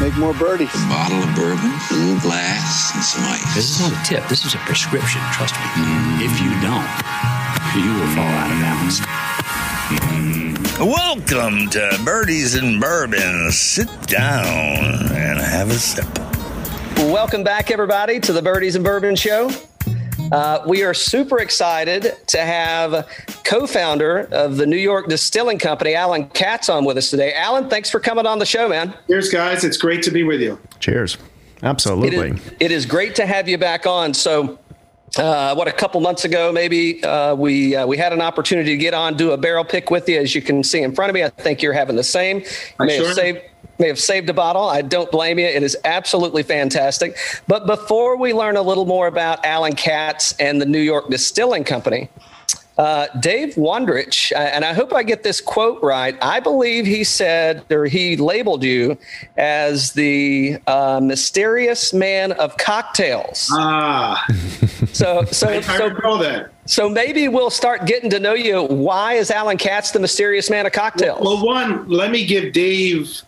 make more birdies. A bottle of bourbon, a little glass, and some ice. This is not a tip. This is a prescription. Trust me. Mm. If you don't, you will fall out of balance. Welcome to Birdies and Bourbon. Sit down and have a sip. Welcome back, everybody, to the Birdies and Bourbon Show. Uh, we are super excited to have co-founder of the New York Distilling Company, Alan Katz, on with us today. Alan, thanks for coming on the show, man. Cheers, guys. It's great to be with you. Cheers. Absolutely. It is, it is great to have you back on. So, uh, what a couple months ago, maybe uh, we uh, we had an opportunity to get on, do a barrel pick with you, as you can see in front of me. I think you're having the same. You may sure have saved may have saved a bottle. I don't blame you. It is absolutely fantastic. But before we learn a little more about Alan Katz and the New York Distilling Company, uh, Dave Wondrich, uh, and I hope I get this quote right. I believe he said, or he labeled you as the uh, mysterious man of cocktails. Ah, so so I, so recall that. So maybe we'll start getting to know you. Why is Alan Katz the mysterious man of cocktails? Well, one, let me give Dave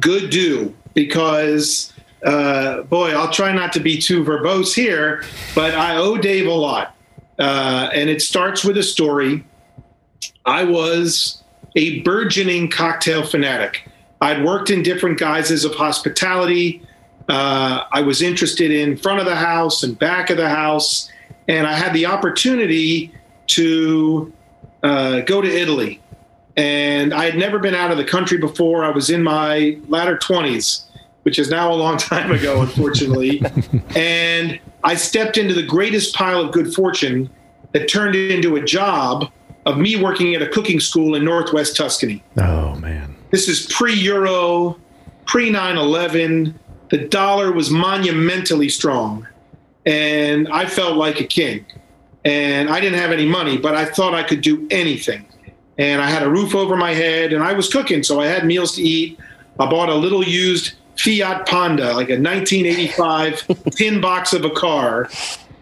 good do because, uh, boy, I'll try not to be too verbose here, but I owe Dave a lot. Uh, and it starts with a story. I was a burgeoning cocktail fanatic. I'd worked in different guises of hospitality. Uh, I was interested in front of the house and back of the house. And I had the opportunity to uh, go to Italy and I had never been out of the country before. I was in my latter 20s, which is now a long time ago, unfortunately. and I stepped into the greatest pile of good fortune that turned into a job of me working at a cooking school in Northwest Tuscany. Oh, man. This is pre Euro, pre 9 11. The dollar was monumentally strong. And I felt like a king. And I didn't have any money, but I thought I could do anything and I had a roof over my head and I was cooking, so I had meals to eat. I bought a little used Fiat Panda, like a 1985 tin box of a car.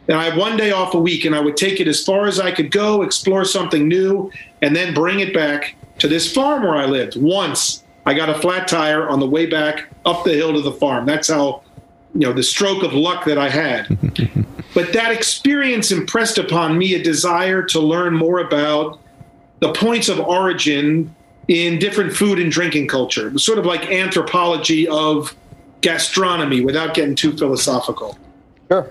And I had one day off a week, and I would take it as far as I could go, explore something new, and then bring it back to this farm where I lived. Once I got a flat tire on the way back up the hill to the farm. That's how, you know, the stroke of luck that I had. but that experience impressed upon me a desire to learn more about the points of origin in different food and drinking culture. It was sort of like anthropology of gastronomy without getting too philosophical. Sure.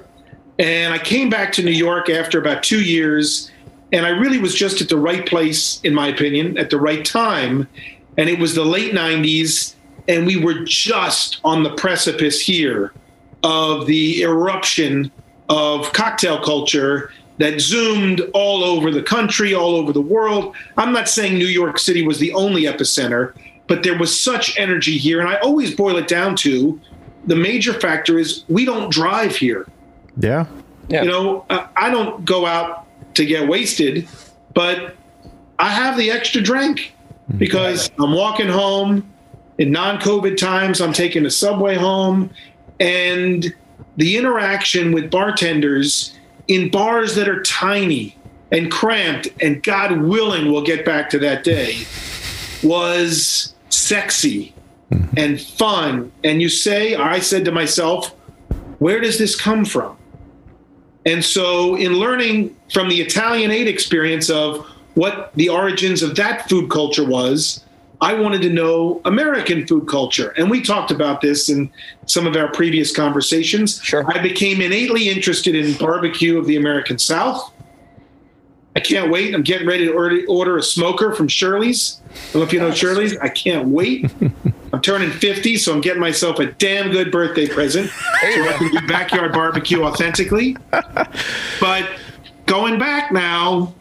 And I came back to New York after about two years, and I really was just at the right place, in my opinion, at the right time. And it was the late 90s, and we were just on the precipice here of the eruption of cocktail culture that zoomed all over the country, all over the world. I'm not saying New York City was the only epicenter, but there was such energy here. And I always boil it down to the major factor is we don't drive here. Yeah. yeah. You know, I don't go out to get wasted, but I have the extra drink because mm-hmm. I'm walking home in non COVID times. I'm taking a subway home and the interaction with bartenders in bars that are tiny and cramped, and God willing, we'll get back to that day, was sexy mm-hmm. and fun. And you say, I said to myself, where does this come from? And so, in learning from the Italianate experience of what the origins of that food culture was, I wanted to know American food culture. And we talked about this in some of our previous conversations. Sure. I became innately interested in barbecue of the American South. I can't wait. I'm getting ready to order order a smoker from Shirley's. I don't know if you know Shirley's. I can't wait. I'm turning 50, so I'm getting myself a damn good birthday present so I can do backyard barbecue authentically. But going back now,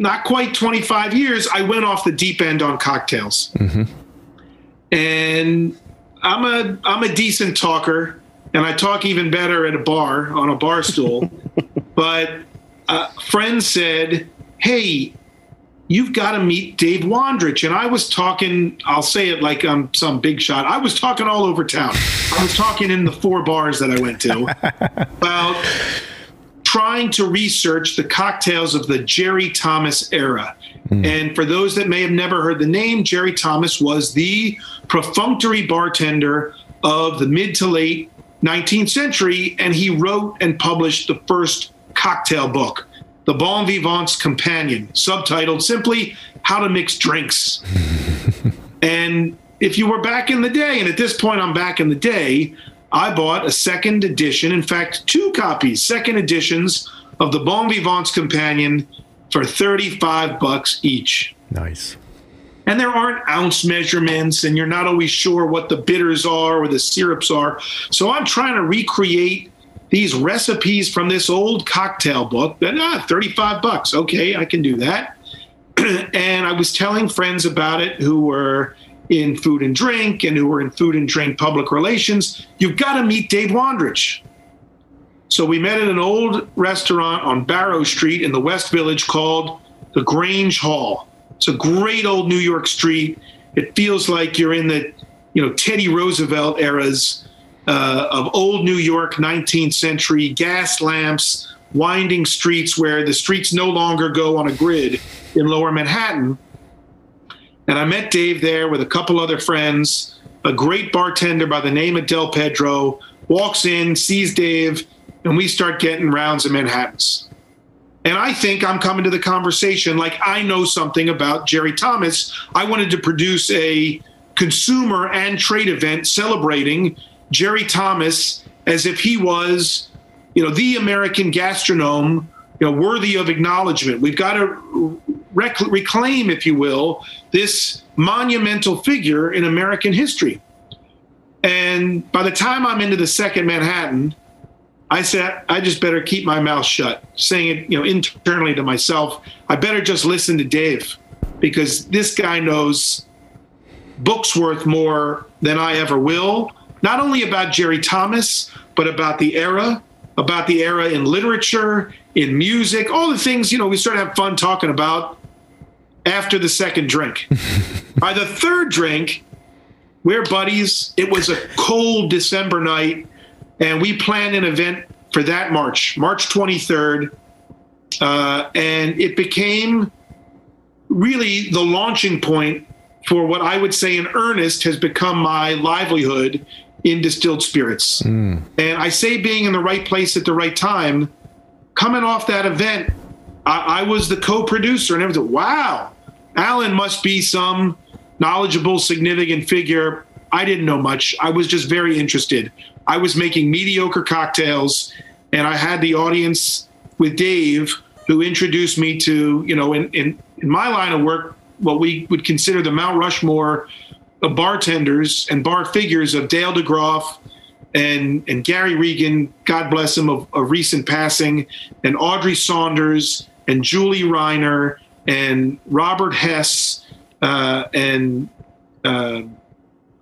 not quite 25 years, I went off the deep end on cocktails. Mm-hmm. And I'm a I'm a decent talker, and I talk even better at a bar on a bar stool. but a friend said, "Hey, you've got to meet Dave Wondrich." And I was talking. I'll say it like I'm some big shot. I was talking all over town. I was talking in the four bars that I went to about trying to research the cocktails of the Jerry Thomas era. Hmm. And for those that may have never heard the name, Jerry Thomas was the perfunctory bartender of the mid to late 19th century, and he wrote and published the first cocktail book, The Bon Vivant's Companion, subtitled simply How to Mix Drinks. and if you were back in the day, and at this point I'm back in the day, I bought a second edition, in fact, two copies, second editions of the Bon Vivant's Companion for 35 bucks each. Nice. And there aren't ounce measurements, and you're not always sure what the bitters are or the syrups are. So I'm trying to recreate these recipes from this old cocktail book. That ah, 35 bucks. Okay, I can do that. and I was telling friends about it who were in food and drink and who were in food and drink public relations. You've got to meet Dave Wondrich. So we met at an old restaurant on Barrow Street in the West Village called the Grange Hall. It's a great old New York street. It feels like you're in the, you know, Teddy Roosevelt eras uh, of old New York, 19th century gas lamps, winding streets where the streets no longer go on a grid in Lower Manhattan. And I met Dave there with a couple other friends. A great bartender by the name of Del Pedro walks in, sees Dave, and we start getting rounds of Manhattans. And I think I'm coming to the conversation like I know something about Jerry Thomas. I wanted to produce a consumer and trade event celebrating Jerry Thomas as if he was, you know, the American gastronome, you know, worthy of acknowledgement. We've got to rec- reclaim, if you will, this monumental figure in American history. And by the time I'm into the second Manhattan, I said, I just better keep my mouth shut, saying it, you know, internally to myself. I better just listen to Dave because this guy knows books worth more than I ever will, not only about Jerry Thomas, but about the era, about the era in literature, in music, all the things, you know, we start to have fun talking about after the second drink. By the third drink, we're buddies. It was a cold December night and we planned an event for that March, March 23rd, uh, and it became really the launching point for what I would say in earnest has become my livelihood in distilled spirits. And I say being in the right place at the right time, coming off that event, I, I was the co-producer and everything. Wow, Alan must be some knowledgeable, significant figure. I didn't know much. I was just very interested. I was making mediocre cocktails, and I had the audience with Dave, who introduced me to, you know, in, in, in my line of work, what we would consider the Mount Rushmore of bartenders and bar figures of Dale DeGroff and, and Gary Regan, God bless him, of, of recent passing, and Audrey Saunders and Julie Reiner and Robert Hess uh, and uh,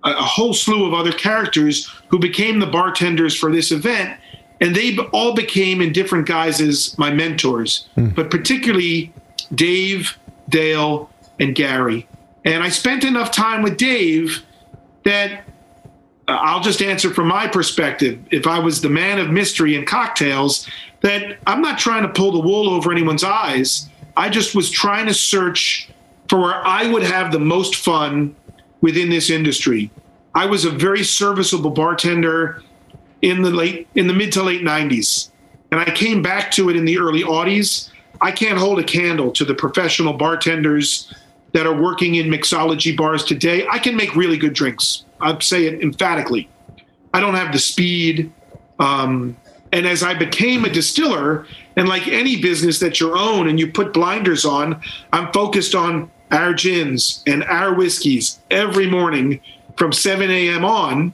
a whole slew of other characters who became the bartenders for this event. And they all became, in different guises, my mentors, but particularly Dave, Dale, and Gary. And I spent enough time with Dave that uh, I'll just answer from my perspective. If I was the man of mystery and cocktails, that I'm not trying to pull the wool over anyone's eyes. I just was trying to search for where I would have the most fun within this industry. I was a very serviceable bartender in the late in the mid to late 90s. And I came back to it in the early aughties. I can't hold a candle to the professional bartenders that are working in mixology bars today. I can make really good drinks. I'd say it emphatically. I don't have the speed. Um, and as I became a distiller, and like any business that you own and you put blinders on, I'm focused on our gins and our whiskeys every morning from 7 a.m. on.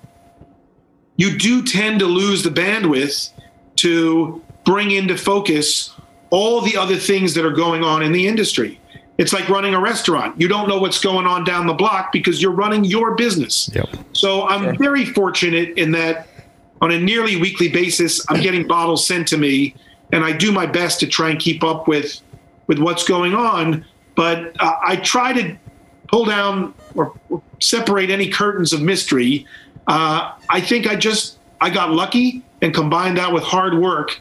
You do tend to lose the bandwidth to bring into focus all the other things that are going on in the industry. It's like running a restaurant. You don't know what's going on down the block because you're running your business. Yep. So I'm very fortunate in that on a nearly weekly basis, I'm getting bottles sent to me, and I do my best to try and keep up with with what's going on. But uh, I try to pull down or, separate any curtains of mystery. Uh, I think I just I got lucky and combined that with hard work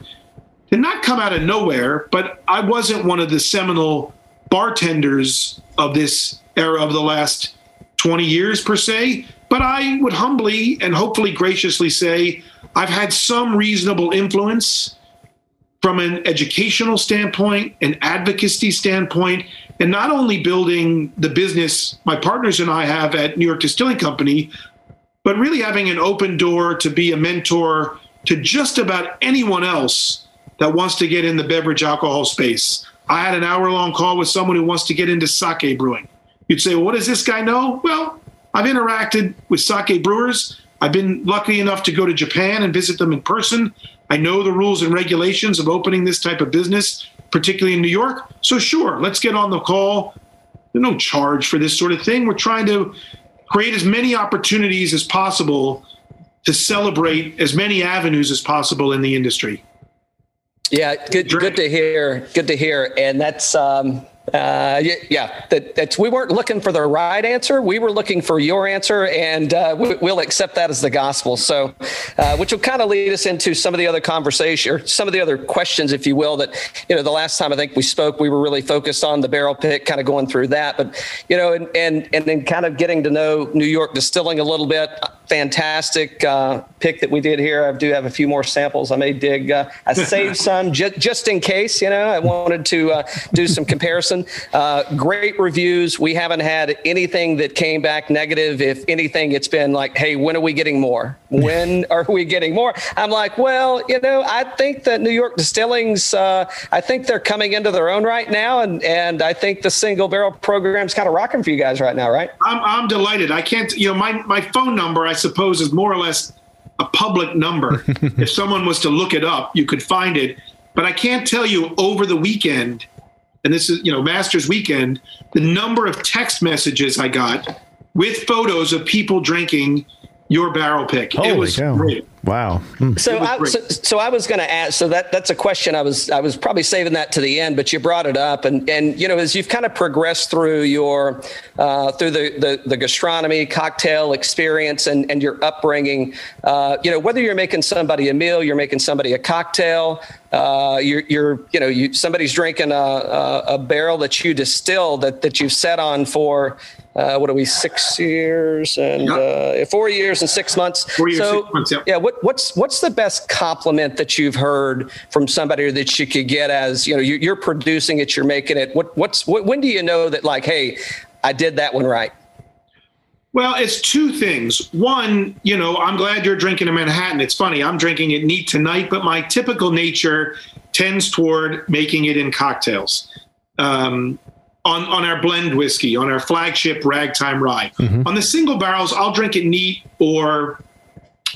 to not come out of nowhere. But I wasn't one of the seminal bartenders of this era of the last 20 years per se, but I would humbly and hopefully graciously say I've had some reasonable influence from an educational standpoint, an advocacy standpoint, and not only building the business my partners and I have at New York Distilling Company, but really having an open door to be a mentor to just about anyone else that wants to get in the beverage alcohol space. I had an hour long call with someone who wants to get into sake brewing. You'd say, well, what does this guy know? Well, I've interacted with sake brewers. I've been lucky enough to go to Japan and visit them in person. I know the rules and regulations of opening this type of business, particularly in New York. So, sure, let's get on the call. There's no charge for this sort of thing. We're trying to create as many opportunities as possible to celebrate as many avenues as possible in the industry. Yeah, good, good to hear. Good to hear. And that's, um, uh, yeah, that, that's we weren't looking for the right answer. We were looking for your answer, and uh, we, will accept that as the gospel. So, uh, which will kind of lead us into some of the other conversation or some of the other questions, if you will. That you know, the last time I think we spoke, we were really focused on the barrel pick, kind of going through that. But you know, and and and then kind of getting to know New York distilling a little bit fantastic uh, pick that we did here. I do have a few more samples. I may dig. Uh, I saved some ju- just in case. You know, I wanted to uh, do some comparison. Uh, great reviews. We haven't had anything that came back negative. If anything, it's been like, "Hey, when are we getting more? When are we getting more?" I'm like, "Well, you know, I think that New York Distillings. Uh, I think they're coming into their own right now, and and I think the single barrel program's kind of rocking for you guys right now, right?" I'm I'm delighted. I can't. You know, my my phone number. I suppose, is more or less a public number. if someone was to look it up, you could find it. But I can't tell you over the weekend, and this is, you know, Masters weekend, the number of text messages I got with photos of people drinking your barrel pick. Holy it was cow. great. Wow. Hmm. So I, so, so I was going to ask. So that that's a question I was I was probably saving that to the end, but you brought it up, and and you know as you've kind of progressed through your uh, through the, the the gastronomy cocktail experience and and your upbringing, uh, you know whether you're making somebody a meal, you're making somebody a cocktail, uh, you're you're you know you somebody's drinking a, a, a barrel that you distill that that you've set on for uh, what are we six years and uh, four years and six months. Four years, so, six months, yep. yeah. What, what's what's the best compliment that you've heard from somebody that you could get as you know you, you're producing it, you're making it. What what's what, when do you know that like, hey, I did that one right? Well, it's two things. One, you know, I'm glad you're drinking a Manhattan. It's funny, I'm drinking it neat tonight, but my typical nature tends toward making it in cocktails. Um, on, on our blend whiskey, on our flagship ragtime rye. On the single barrels, I'll drink it neat or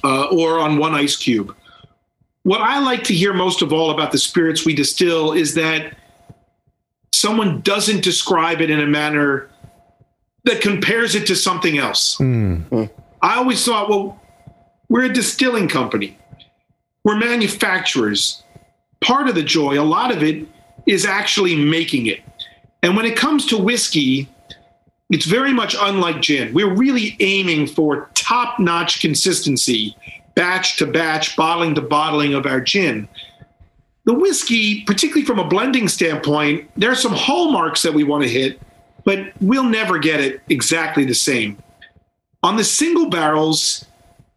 uh, or on one ice cube. What I like to hear most of all about the spirits we distill is that someone doesn't describe it in a manner that compares it to something else. I always thought, well, we're a distilling company, we're manufacturers. Part of the joy, a lot of it, is actually making it. And when it comes to whiskey, it's very much unlike gin. We're really aiming for top notch consistency, batch to batch, bottling to bottling of our gin. The whiskey, particularly from a blending standpoint, there are some hallmarks that we want to hit, but we'll never get it exactly the same. On the single barrels,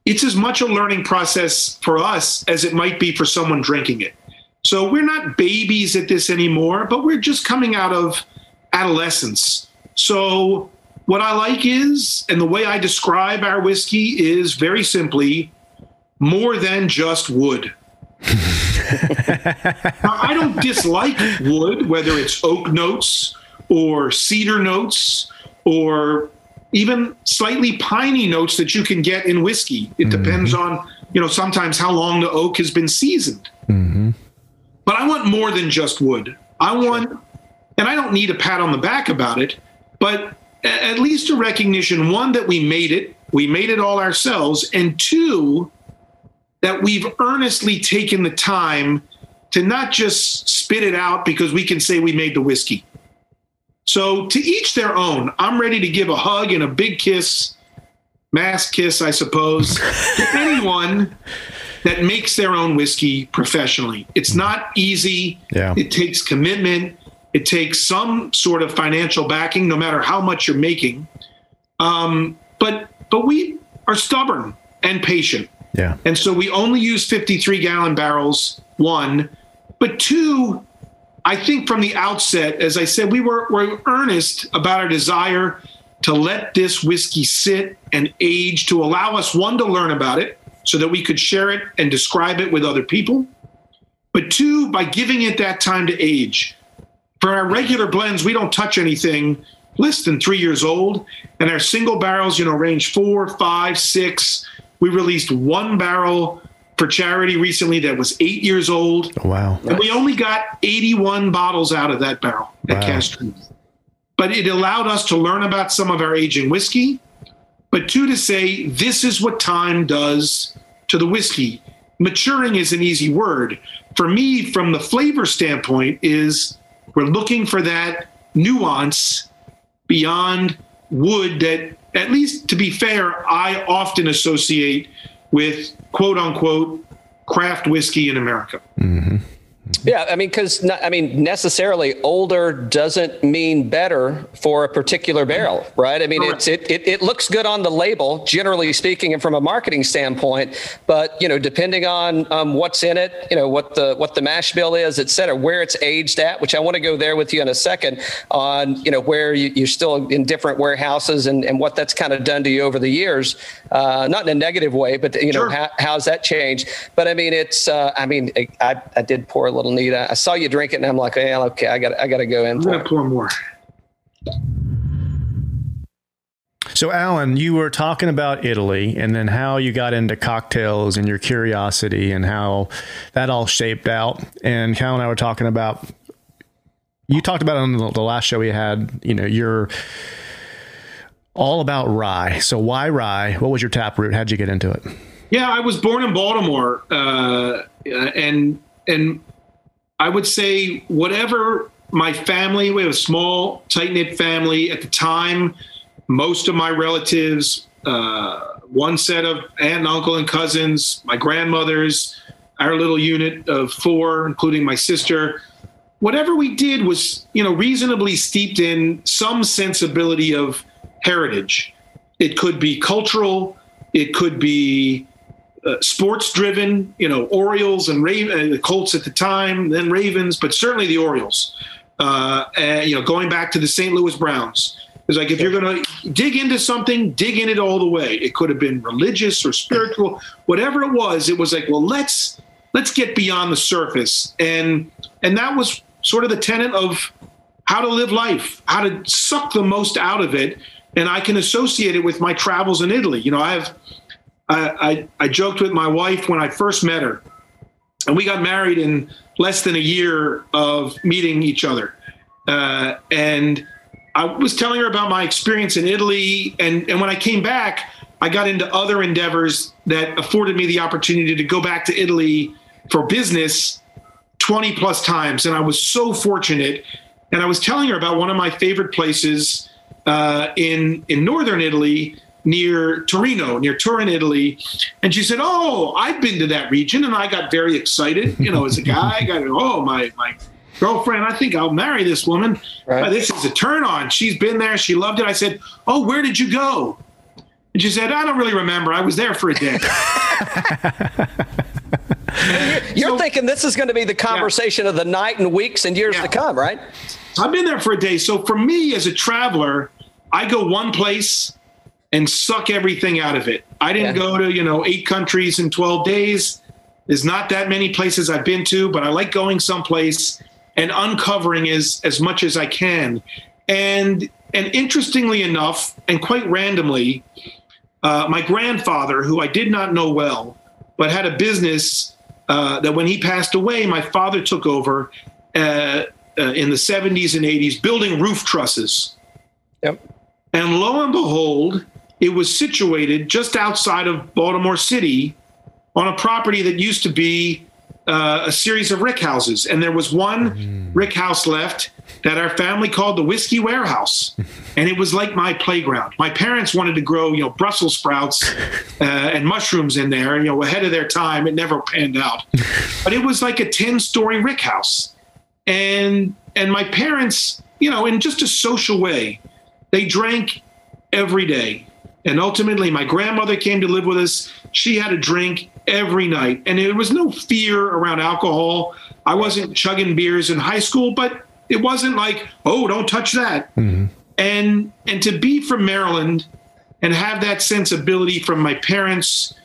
it's as much a learning process for us as it might be for someone drinking it. So we're not babies at this anymore, but we're just coming out of adolescence. So what I like is, and the way I describe our whiskey is very simply more than just wood. now, I don't dislike wood, whether it's oak notes or cedar notes or even slightly piney notes that you can get in whiskey. It mm-hmm. depends on, you know, sometimes how long the oak has been seasoned. Mm-hmm. But I want more than just wood. I want, and I don't need a pat on the back about it, but at least a recognition one, that we made it, we made it all ourselves, and two, that we've earnestly taken the time to not just spit it out because we can say we made the whiskey. So to each their own. I'm ready to give a hug and a big kiss, mass kiss, I suppose, to anyone that makes their own whiskey professionally. It's not easy. Yeah. It takes commitment. It takes some sort of financial backing, no matter how much you're making. Um, but but we are stubborn and patient. Yeah. And so we only use 53 gallon barrels, one. But two, I think from the outset, as I said, we were, were earnest about our desire to let this whiskey sit and age to allow us, one, to learn about it so that we could share it and describe it with other people. But two, by giving it that time to age. For our regular blends, we don't touch anything less than three years old. And our single barrels, you know, range four, five, six. We released one barrel for charity recently that was eight years old. Oh, wow. And we only got 81 bottles out of that barrel at Wow. Castro. But it allowed us to learn about some of our aging whiskey, but two, to say this is what time does to the whiskey. Maturing is an easy word. For me, from the flavor standpoint, is we're looking for that nuance beyond wood that, at least to be fair, I often associate with quote unquote craft whiskey in America. Mm-hmm. Yeah, I mean, because I mean, necessarily older doesn't mean better for a particular barrel, right? I mean, it's it, it it looks good on the label, generally speaking, and from a marketing standpoint. But you know, depending on um, what's in it, you know, what the what the mash bill is, et cetera, where it's aged at, which I want to go there with you in a second on, you know, where you, you're still in different warehouses and and what that's kind of done to you over the years, uh, not in a negative way, but you know, Sure. how, how's that changed? But I mean, it's uh, I mean, I I did pour a little neat. I saw you drink it, and I'm like, yeah, okay, I got I got to go in I'm gonna pour more. So, Alan, you were talking about Italy and then how you got into cocktails and your curiosity and how that all shaped out. And Cal and I were talking about, you talked about on the the last show we had, you know, you're all about rye. So, why rye? What was your tap root? How'd you get into it? Yeah, I was born in Baltimore, uh, and and I would say whatever my family. We have a small, tight knit family at the time. Most of my relatives, uh, one set of aunt and uncle and cousins, my grandmothers, our little unit of four, including my sister. Whatever we did was, you know, reasonably steeped in some sensibility of heritage. It could be cultural. It could be uh, sports driven, you know, Orioles and Raven, uh, the Colts at the time, then Ravens, but certainly the Orioles. Uh, and, you know, going back to the St. Louis Browns. It's like if you're going to dig into something, dig in it all the way. It could have been religious or spiritual, whatever it was. It was like, well, let's let's get beyond the surface, and and that was sort of the tenet of how to live life, how to suck the most out of it. And I can associate it with my travels in Italy. You know, I have I, I, joked with my wife when I first met her, and we got married in less than a year of meeting each other. Uh, and I was telling her about my experience in Italy, and, and when I came back, I got into other endeavors that afforded me the opportunity to go back to Italy for business 20 plus times. And I was so fortunate. And I was telling her about one of my favorite places uh, in, in northern Italy near Torino, near Turin, Italy. And she said, Oh, I've been to that region. And I got very excited. You know, as a guy, I got, oh, my, my girlfriend, I think I'll marry this woman. Right. Uh, this is a turn on. She's been there. She loved it. I said, Oh, where did you go? And she said, I don't really remember. I was there for a day. You're So- thinking this is going to be the conversation of the night and weeks and years Yeah. to come, right? I've been there for a day. So for me as a traveler, I go one place and suck everything out of it. I didn't Yeah. go to, you know, eight countries in 12 days. There's not that many places I've been to, but I like going someplace and uncovering as as much as I can. And and interestingly enough, and quite randomly, uh, my grandfather, who I did not know well, but had a business uh, that when he passed away, my father took over uh, uh, in the 70s and 80s, building roof trusses. Yep. And lo and behold, it was situated just outside of Baltimore City on a property that used to be uh, a series of rick houses. And there was one rick house left that our family called the Whiskey Warehouse. And it was like my playground. My parents wanted to grow, you know, Brussels sprouts uh, and mushrooms in there, you know, ahead of their time. It never panned out. but it was like a 10 story rick house. And and my parents, you know, in just a social way, they drank every day. And ultimately, my grandmother came to live with us. She had a drink every night, and there was no fear around alcohol. I wasn't chugging beers in high school, but it wasn't like, oh, don't touch that. And and to be from Maryland and have that sensibility from my parents,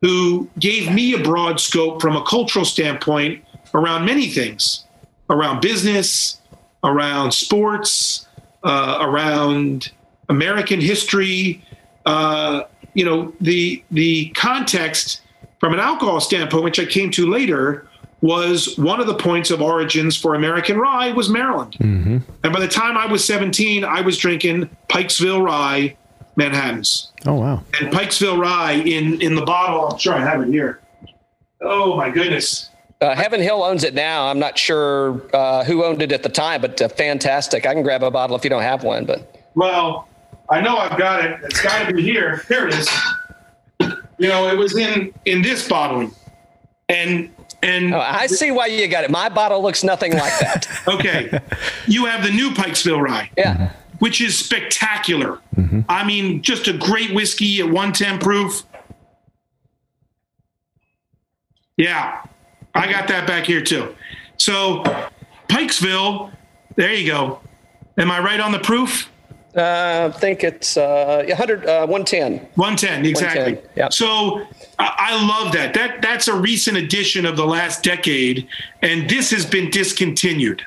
who gave me a broad scope from a cultural standpoint around many things, around business, around sports, uh, around American history. Uh, you know, the the context from an alcohol standpoint, which I came to later, was one of the points of origins for American rye was Maryland. And by the time I was 17, I was drinking Pikesville rye Manhattans. Oh wow. And Pikesville rye in in the bottle. I'm sure I have it here. Oh my goodness. Uh, Heaven Hill owns it now. I'm not sure uh, who owned it at the time, but uh, fantastic. I can grab a bottle if you don't have one. But Well, I know I've got it. It's got to be here. Here it is. You know, it was in in this bottling, and and oh, I see why you got it. My bottle looks nothing like that. okay, you have the new Pikesville rye. yeah. which is spectacular. Mm-hmm. I mean, just a great whiskey at 110 proof. Yeah, I got that back here too. So, Pikesville, there you go. Am I right on the proof? Uh, I think it's uh, 100, uh, 110. 110, exactly. 110, yeah. So I, I love that. That that's a recent addition of the last decade, and this has been discontinued.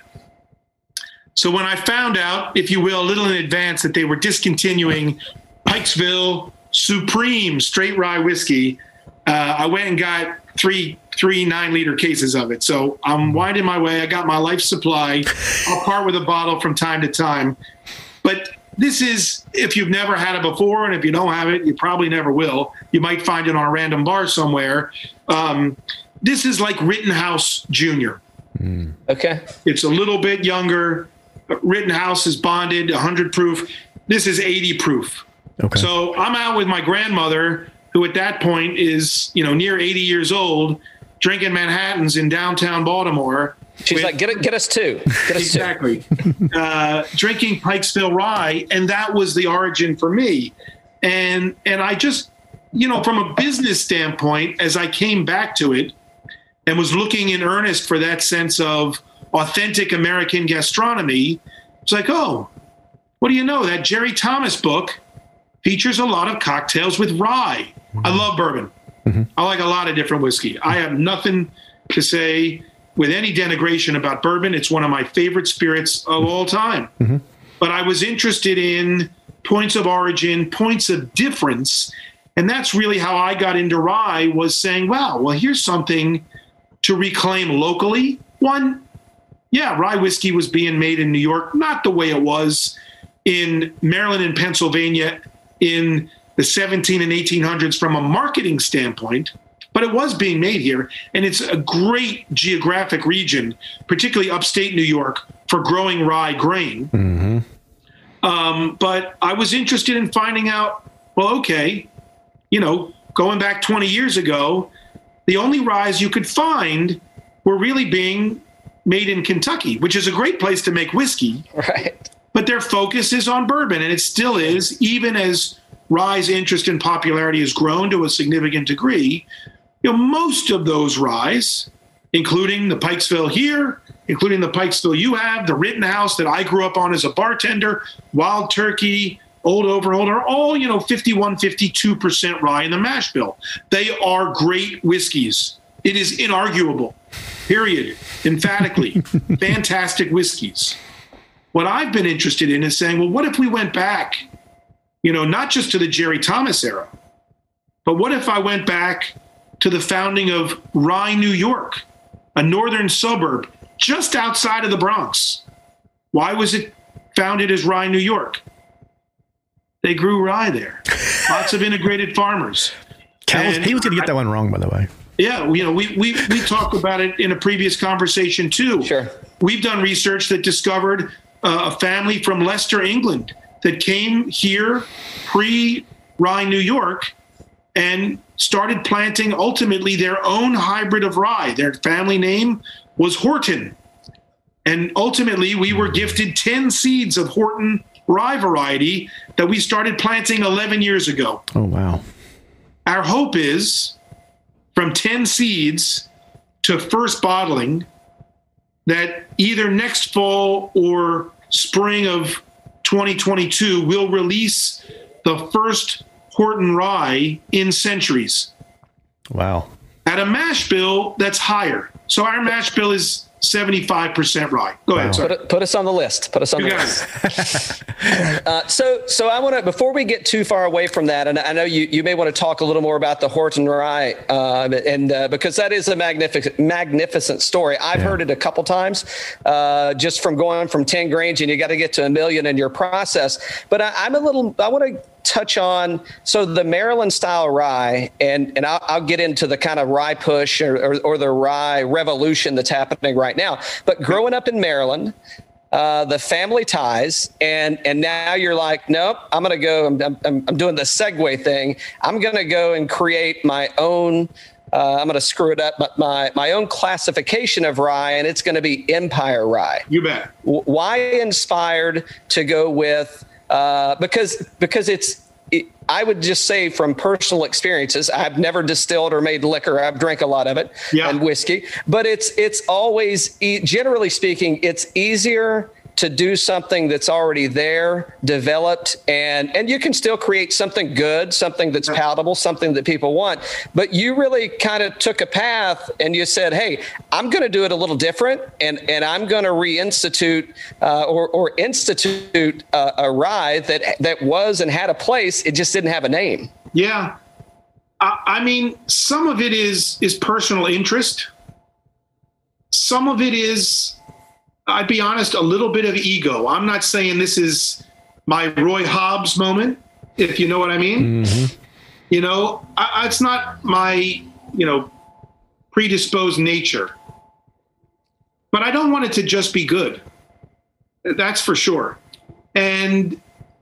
So when I found out, if you will, a little in advance that they were discontinuing Pikesville Supreme Straight Rye whiskey, uh, I went and got three three nine liter cases of it. So I'm winding my way. I got my life supply. I'll part with a bottle from time to time, but this is if you've never had it before, and if you don't have it, you probably never will. You might find it on a random bar somewhere. Um, this is like Rittenhouse Junior. Okay. It's a little bit younger. Rittenhouse is bonded, 100 proof. This is 80 proof. Okay. So I'm out with my grandmother, who at that point is, you know, near 80 years old, drinking Manhattans in downtown Baltimore. She's with- like, get get us two. Get us two. exactly uh, drinking Pikesville rye, and that was the origin for me. And and I just, you know, from a business standpoint, as I came back to it and was looking in earnest for that sense of authentic American gastronomy, it's like, oh, what do you know? That Jerry Thomas book features a lot of cocktails with rye. I love bourbon. I like a lot of different whiskey. I have nothing to say with any denigration about bourbon. It's one of my favorite spirits of all time. Mm-hmm. But I was interested in points of origin, points of difference, and that's really how I got into rye was saying, wow, well here's something to reclaim locally. One, yeah, rye whiskey was being made in New York, not the way it was in Maryland and Pennsylvania in the 17 and 1800s from a marketing standpoint, but it was being made here. And it's a great geographic region, particularly upstate New York, for growing rye grain. Um, but I was interested in finding out well, okay, you know, going back 20 years ago, the only ryes you could find were really being made in Kentucky, which is a great place to make whiskey Right. but their focus is on bourbon, and it still is, even as rye's interest and popularity has grown to a significant degree. You know, most of those ryes, including the Pikesville here, including the Pikesville you have, the Rittenhouse that I grew up on as a bartender, Wild Turkey, Old Overholt, are all, you know, 51, 52% rye in the mash bill. They are great whiskeys. It is inarguable, period, emphatically. Fantastic whiskeys what I've been interested in is saying, well, what if we went back, you know, not just to the Jerry Thomas era, but what if I went back to the founding of Rye, New York, a northern suburb just outside of the Bronx? Why was it founded as Rye, New York? They grew rye there. Lots of integrated farmers. Cal was- he was going to get that one wrong, by the way. Yeah, you know, we we we talked about it in a previous conversation too. Sure. We've done research that discovered uh, a family from Leicester, England, that came here pre Rye, New York, and started planting ultimately their own hybrid of rye. Their family name was Horton. And ultimately, we were gifted 10 seeds of Horton rye variety that we started planting 11 years ago. Oh, wow. Our hope is from 10 seeds to first bottling that either next fall or spring of 2022 we'll release the first Horton rye in centuries Wow. at a mash bill that's higher. So our mash bill is 75% rye. Go ahead. Sorry. Put, put us on the list. Put us on You the list. Uh, so, so I want to before we get too far away from that, and I know you, you may want to talk a little more about the Horton Rye, uh, and uh, because that is a magnificent magnificent story. I've heard it a couple times, uh, just from going from ten grains, and you got to get to a million in your process. But I, I'm a little. I want to touch on so the Maryland style rye, and and I'll, I'll get into the kind of rye push or, or, or the rye revolution that's happening right now. But growing up in Maryland uh, the family ties, and and now you're like, nope, I'm gonna go. I'm I'm, I'm doing the segue thing. I'm gonna go and create my own. Uh, I'm gonna screw it up, but my my own classification of rye, and it's gonna be Empire Rye. You bet. W- Why inspired to go with? Uh, because because it's. It, I would just say from personal experiences, I've never distilled or made liquor. I've drank a lot of it Yeah. and whiskey, but it's it's always e- generally speaking, it's easier to do something that's already there, developed, and and you can still create something good, something that's palatable, something that people want. But you really kind of took a path and you said, "Hey, I'm going to do it a little different, and and I'm going to reinstitute uh, or or institute uh, a rye that that was and had a place. It just didn't have a name." Yeah. I, I mean, some of it is is personal interest. Some of it is, I'd be honest, a little bit of ego. I'm not saying this is my Roy Hobbs moment, if you know what I mean. Mm-hmm. You know, I, it's not my, you know, predisposed nature. But I don't want it to just be good. That's for sure. And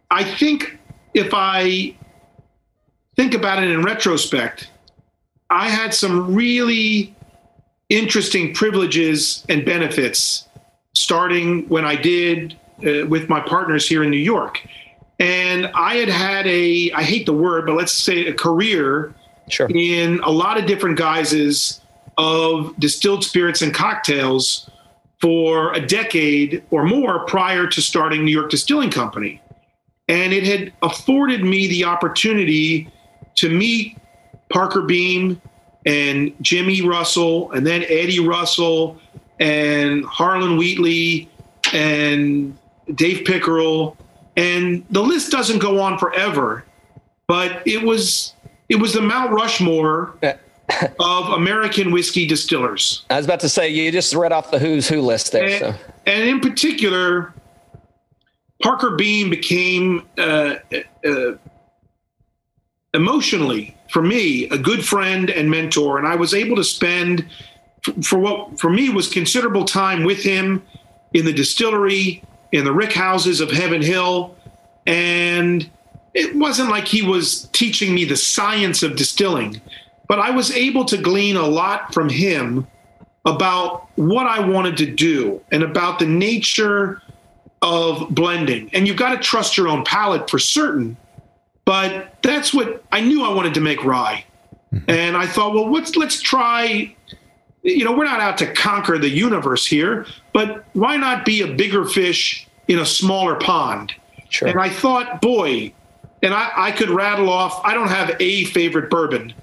I think if I think about it in retrospect, I had some really interesting privileges and benefits starting when I did uh, with my partners here in New York. And I had had a, I hate the word, but let's say a career Sure. in a lot of different guises of distilled spirits and cocktails for a decade or more prior to starting New York Distilling Company. And it had afforded me the opportunity to meet Parker Beam and Jimmy Russell and then Eddie Russell and Harlan Wheatley and Dave Pickerell. And the list doesn't go on forever, but it was it was the Mount Rushmore of American whiskey distillers. I was about to say you just read off the who's who list there. And, So. and in particular, Parker Beam became uh, uh, emotionally, for me, a good friend and mentor. And I was able to spend, for what for me was considerable time with him in the distillery, in the rick houses of Heaven Hill. And it wasn't like he was teaching me the science of distilling, but I was able to glean a lot from him about what I wanted to do and about the nature of blending. And you've got to trust your own palate for certain. But that's what I knew I wanted to make rye. Mm-hmm. And I thought, well, let's let's try. You know, we're not out to conquer the universe here, but why not be a bigger fish in a smaller pond? Sure. And I thought, boy, and I, I could rattle off, I don't have a favorite bourbon,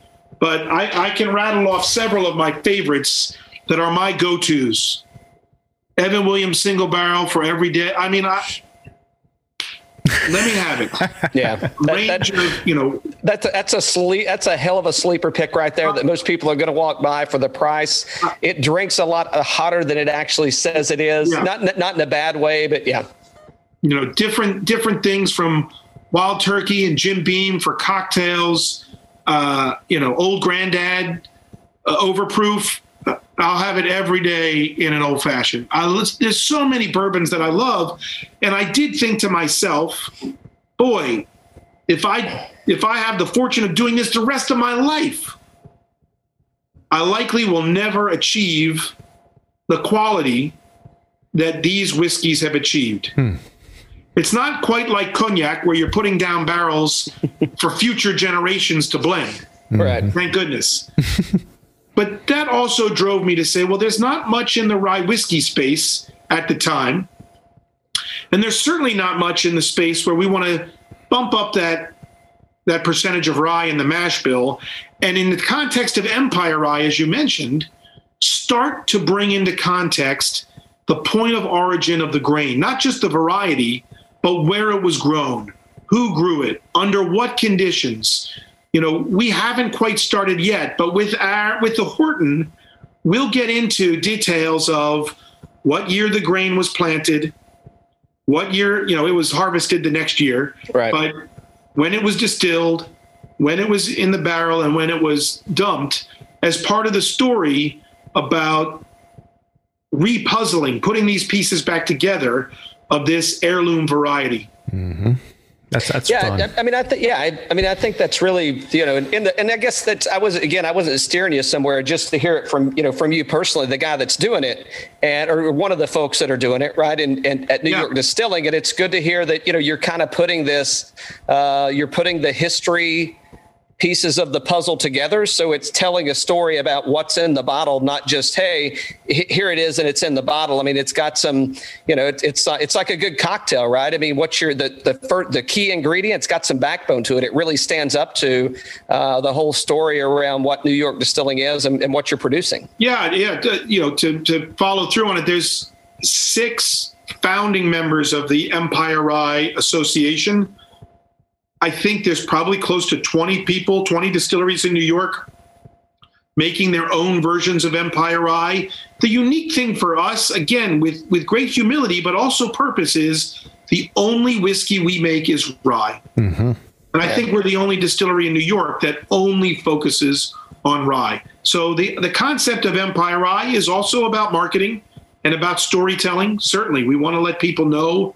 but I, I can rattle off several of my favorites that are my go tos. Evan Williams single barrel for every day. I mean, I, let me have it. Yeah. That- Range that- of, you know, That's a, that's a sleep. That's a hell of a sleeper pick right there that most people are going to walk by for the price. It drinks a lot uh, hotter than it actually says it is. Yeah. Not not in a bad way, but yeah. you know different different things from wild turkey and jim beam for cocktails uh, you know old granddad uh, overproof i'll have it every day in an old fashioned I, there's so many bourbons that i love and i did think to myself boy if i if i have the fortune of doing this the rest of my life i likely will never achieve the quality that these whiskeys have achieved. Hmm. It's not quite like cognac where you're putting down barrels for future generations to blend. Right. Thank goodness. but that also drove me to say, well, there's not much in the rye whiskey space at the time. And there's certainly not much in the space where we want to bump up that that percentage of rye in the mash bill. And in the context of Empire Rye, as you mentioned, start to bring into context the point of origin of the grain, not just the variety, but where it was grown, who grew it, under what conditions. You know, we haven't quite started yet, but with our with the Horton, we'll get into details of what year the grain was planted, what year, you know, it was harvested the next year, Right. but when it was distilled, when it was in the barrel, and when it was dumped as part of the story about repuzzling, putting these pieces back together of this heirloom variety. Mm-hmm. That's that's Yeah, fun. I, I mean, I think yeah, I, I mean, I think that's really you know, in the and I guess that I was again, I wasn't steering you somewhere just to hear it from you know from you personally, the guy that's doing it, and or one of the folks that are doing it, right? And and at New Yeah. York Distilling, and it's good to hear that you know you're kind of putting this, uh, you're putting the history pieces of the puzzle together. So it's telling a story about what's in the bottle, not just hey, here it is and it's in the bottle. I mean, it's got some, you know, it, it's uh, it's like a good cocktail, right? I mean, what's your the the fir- the key ingredient? It's got some backbone to it. It really stands up to uh, the whole story around what New York Distilling is and, and what you're producing. Yeah, yeah. you know, to to follow through on it, there's six founding members of the Empire Rye Association. I think there's probably close to 20 people, 20 distilleries in New York making their own versions of Empire Rye. The unique thing for us, again, with with great humility but also purpose, is the only whiskey we make is rye. Mm-hmm. And I think we're the only distillery in New York that only focuses on rye. So the, the concept of Empire Rye is also about marketing and about storytelling. Certainly, we want to let people know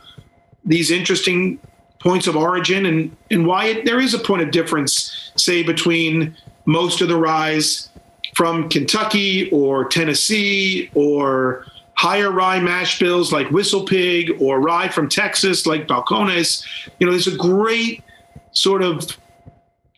these interesting points of origin and, and why it, there is a point of difference, say, between most of the ryes from Kentucky or Tennessee or higher rye mash bills like Whistle Pig or rye from Texas like Balcones. You know, there's a great sort of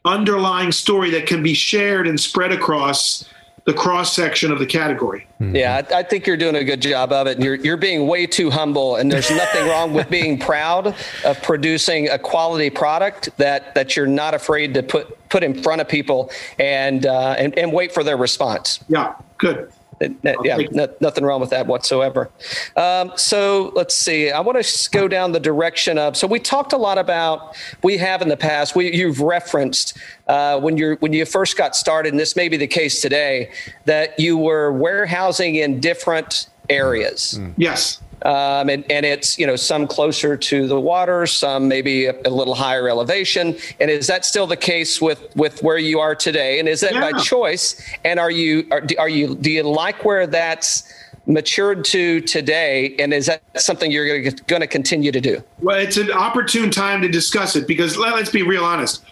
underlying story that can be shared and spread across the cross section of the category. Yeah, I, I think you're doing a good job of it. And you're you're being way too humble, and there's nothing wrong with being proud of producing a quality product that that you're not afraid to put put in front of people and uh, and, and wait for their response. Yeah, good. That- that- yeah, no, nothing wrong with that whatsoever. Um, so let's see. I want to go down the direction of. So we talked a lot about. We have in the past. We you've referenced uh, when you're when you first got started, and this may be the case today, that you were warehousing in different areas. Yes. Um, and, and it's you know some closer to the water, some maybe a, a little higher elevation. And is that still the case with with where you are today? And is that by choice? And are you are, are you do you like where that's matured to today? And is that something you're going to continue to do? Well, it's an opportune time to discuss it because let, let's be real honest.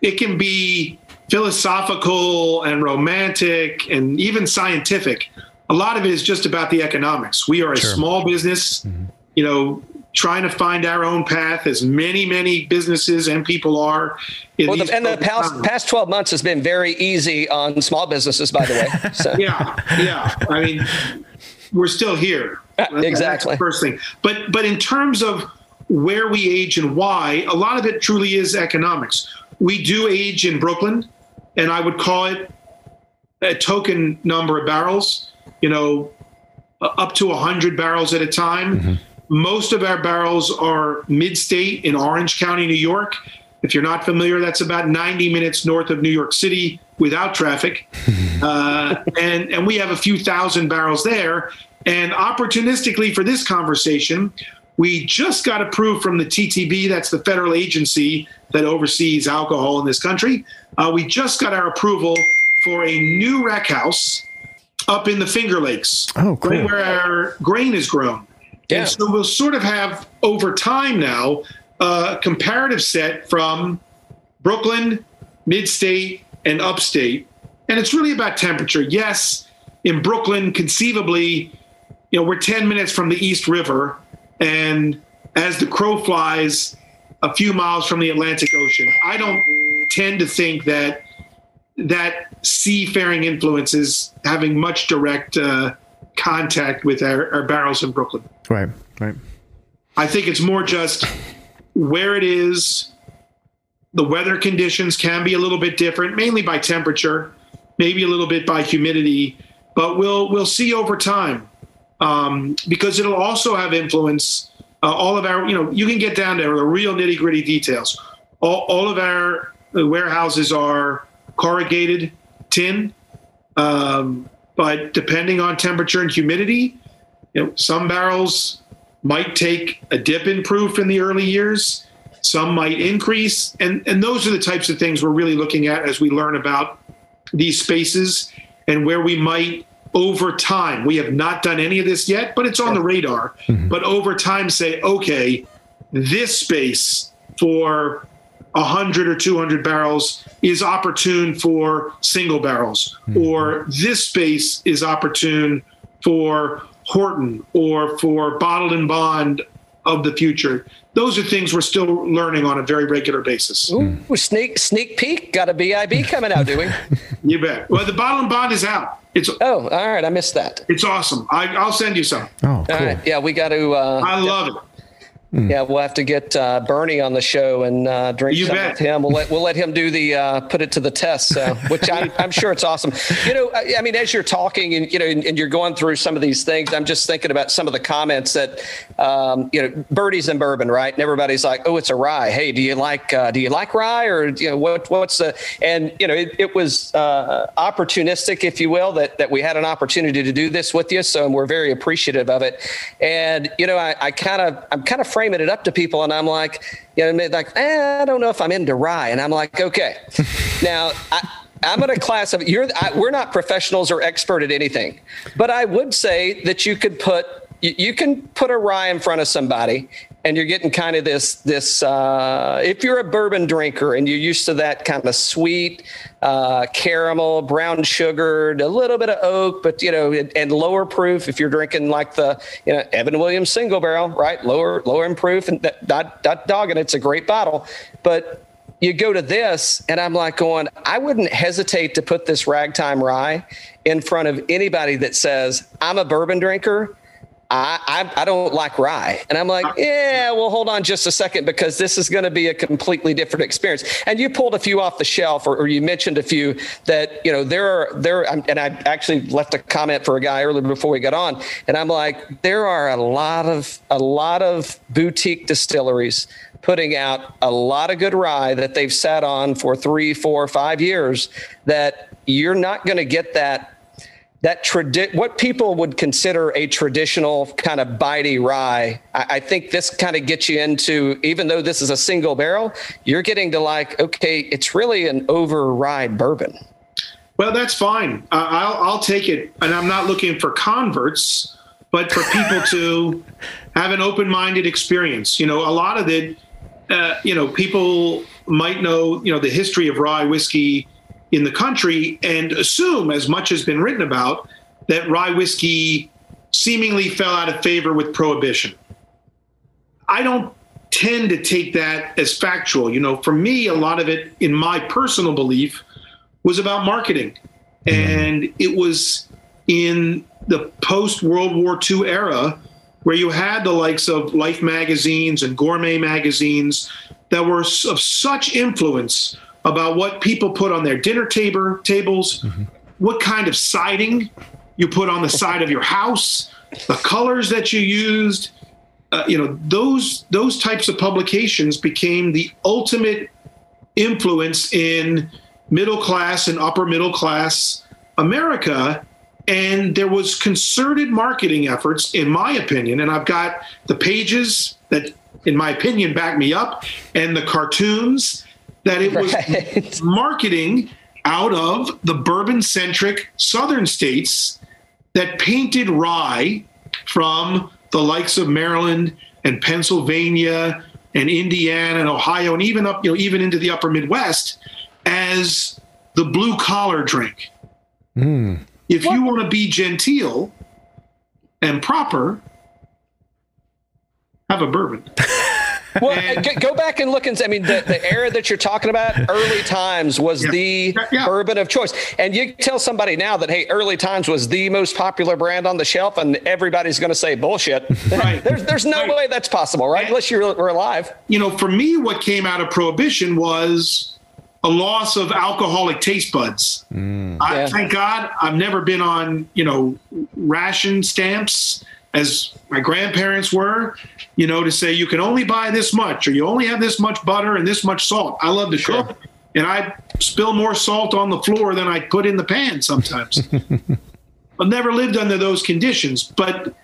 It can be philosophical and romantic and even scientific. A lot of it is just about the economics. We are a small business, mm-hmm. you know, trying to find our own path, as many, many businesses and people are. In Well, the, and the past, times. past 12 months has been very easy on small businesses, by the way. So. yeah, yeah. I mean, we're still here. Uh, that's the exactly. first thing. But but in terms of where we age and why, a lot of it truly is economics. We do age in Brooklyn, and I would call it a token number of barrels. You know, up to 100 barrels at a time. Most of our barrels are mid-state in Orange County, New York. If you're not familiar, that's about 90 minutes north of New York City without traffic. Uh, and, and we have a few thousand barrels there. And opportunistically for this conversation, we just got approved from the TTB, that's the federal agency that oversees alcohol in this country. Uh, we just got our approval for a new rick house up in the Finger Lakes, Oh, cool. right where our grain is grown. Yeah. And so we'll sort of have over time now a comparative set from Brooklyn, mid state, and upstate. And it's really about temperature. Yes, in Brooklyn, conceivably, you know, we're 10 minutes from the East River, and as the crow flies a few miles from the Atlantic Ocean, I don't tend to think that that seafaring influences having much direct uh, contact with our, our barrels in Brooklyn. Right, right. I think it's more just where it is. The weather conditions can be a little bit different, mainly by temperature, maybe a little bit by humidity, but we'll we'll see over time um, because it'll also have influence. Uh, all of our, you know, you can get down to the real nitty gritty details. All, all of our warehouses are corrugated tin, um, but depending on temperature and humidity, you know, some barrels might take a dip in proof in the early years. Some might increase, and and those are the types of things we're really looking at as we learn about these spaces and where we might over time. We have not done any of this yet, but it's on the radar. Mm-hmm. But over time, say, okay, this space for 100 or 200 barrels is opportune for single barrels, mm-hmm. or this space is opportune for Horton or for bottled and bond of the future. Those are things we're still learning on a very regular basis. Ooh, sneak sneak peek. Got a BIB coming out, do we? you bet. Well, the bottle and bond is out. It's oh, all right. I missed that. It's awesome. I, will send you some. Oh, cool. All right. Yeah, we got to. Uh, I love it. Mm. Yeah, we'll have to get uh, Bernie on the show and uh, drink you some bet. with him. We'll let we'll let him do the uh, put it to the test, which I'm, I'm sure it's awesome. You know, I, I, mean, as you're talking and you know, and, and, you're going through some of these things, I'm just thinking about some of the comments that um, you know, birdies and bourbon, right? And everybody's like, "Oh, it's a rye. Hey, do you like uh, do you like rye or you know what what's the?" And you know, it, it was uh, opportunistic, if you will, that that we had an opportunity to do this with you. So we're very appreciative of it. And you know, I, I kind of I'm kind of framing it up to people and I'm like, you know, like, eh, I don't know if I'm into rye. And I'm like, okay. now, I, I'm in a class of you're. I, we're not professionals or expert at anything, but I would say that you could put you, you can put a rye in front of somebody and you're getting kind of this this uh, if you're a bourbon drinker and you're used to that kind of sweet uh, caramel brown sugared a little bit of oak but you know and, and, lower proof if you're drinking like the you know evan williams single barrel right? Lower lower in proof and that, that, that dog and it's a great bottle. But you go to this and i'm like going i wouldn't hesitate to put this ragtime rye in front of anybody that says i'm a bourbon drinker I, I, I don't like rye. And I'm like, yeah, well, hold on just a second because this is going to be a completely different experience. And you pulled a few off the shelf, or, or you mentioned a few that you know there are there. And I actually left a comment for a guy earlier before we got on, and I'm like, there are a lot of a lot of boutique distilleries putting out a lot of good rye that they've sat on for three, four, five years. That you're not going to get that that tradi- what people would consider a traditional kind of bitey rye, I, I think this kind of gets you into, even though this is a single barrel, you're getting to like, okay, it's really an over rye bourbon. Well, that's fine. Uh, I'll, I'll take it. And I'm not looking for converts, but for people to have an open minded experience. You know, a lot of it, uh, you know, people might know, you know, the history of rye whiskey in the country and assume, as much has been written about, that rye whiskey seemingly fell out of favor with prohibition. I don't tend to take that as factual. You know, for me, a lot of it, in my personal belief, was about marketing. And it was in the post World War II era where you had the likes of Life magazines and gourmet magazines that were of such influence about what people put on their dinner table tables, mm-hmm. what kind of siding you put on the side of your house, the colors that you used. Uh, you know those those types of publications became the ultimate influence in middle class and upper middle class America. And there was concerted marketing efforts, in my opinion, and I've got the pages that, in my opinion, back me up, and the cartoons that it was right. marketing out of the bourbon centric southern states that painted rye from the likes of Maryland and Pennsylvania and Indiana and Ohio and even up, you know, even into the upper Midwest as the blue collar drink. Mm. If what? you want to be genteel, and proper, have a bourbon. Well, g- go back and look and I mean, the, the era that you're talking about, early times was Yeah. the Yeah, bourbon of choice. And you tell somebody now that, hey, early times was the most popular brand on the shelf, and everybody's going to say bullshit. Right. there's, there's no Right. way that's possible, right? Unless you were alive. you know, for me, what came out of prohibition was a loss of alcoholic taste buds. Mm. I, Yeah. Thank God, I've never been on, you know, ration stamps as my grandparents were. You know, to say you can only buy this much, or you only have this much butter and this much salt. I love to Sure. and I spill more salt on the floor than I put in the pan sometimes. I've never lived under those conditions, but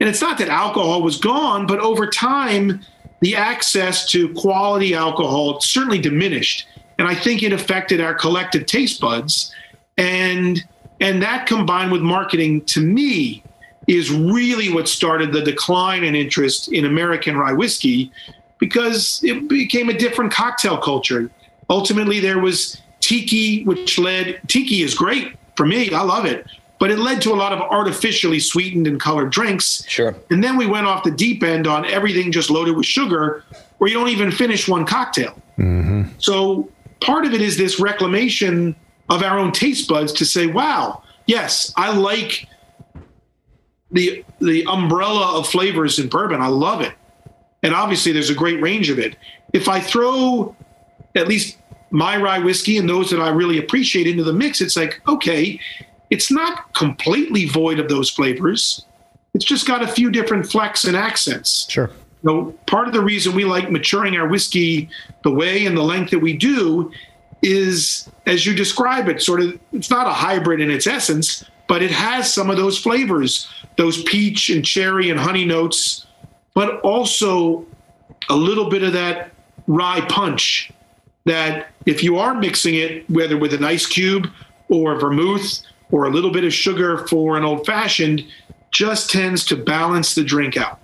and it's not that alcohol was gone, but over time, the access to quality alcohol certainly diminished. And I think it affected our collective taste buds. And and that combined with marketing to me is really what started the decline in interest in American rye whiskey because it became a different cocktail culture. Ultimately, there was tiki, which led tiki is great for me. I love it. But it led to a lot of artificially sweetened and colored drinks. Sure. And then we went off the deep end on everything just loaded with sugar, where you don't even finish one cocktail. Mm-hmm. So part of it is this reclamation of our own taste buds to say, wow, yes, I like the the umbrella of flavors in bourbon. I love it. And obviously there's a great range of it. If I throw at least my rye whiskey and those that I really appreciate into the mix, it's like, okay, it's not completely void of those flavors. It's just got a few different flecks and accents. Sure. You know, part of the reason we like maturing our whiskey the way and the length that we do is, as you describe it, sort of, it's not a hybrid in its essence, but it has some of those flavors, those peach and cherry and honey notes, but also a little bit of that rye punch that if you are mixing it, whether with an ice cube or vermouth or a little bit of sugar for an old fashioned, just tends to balance the drink out.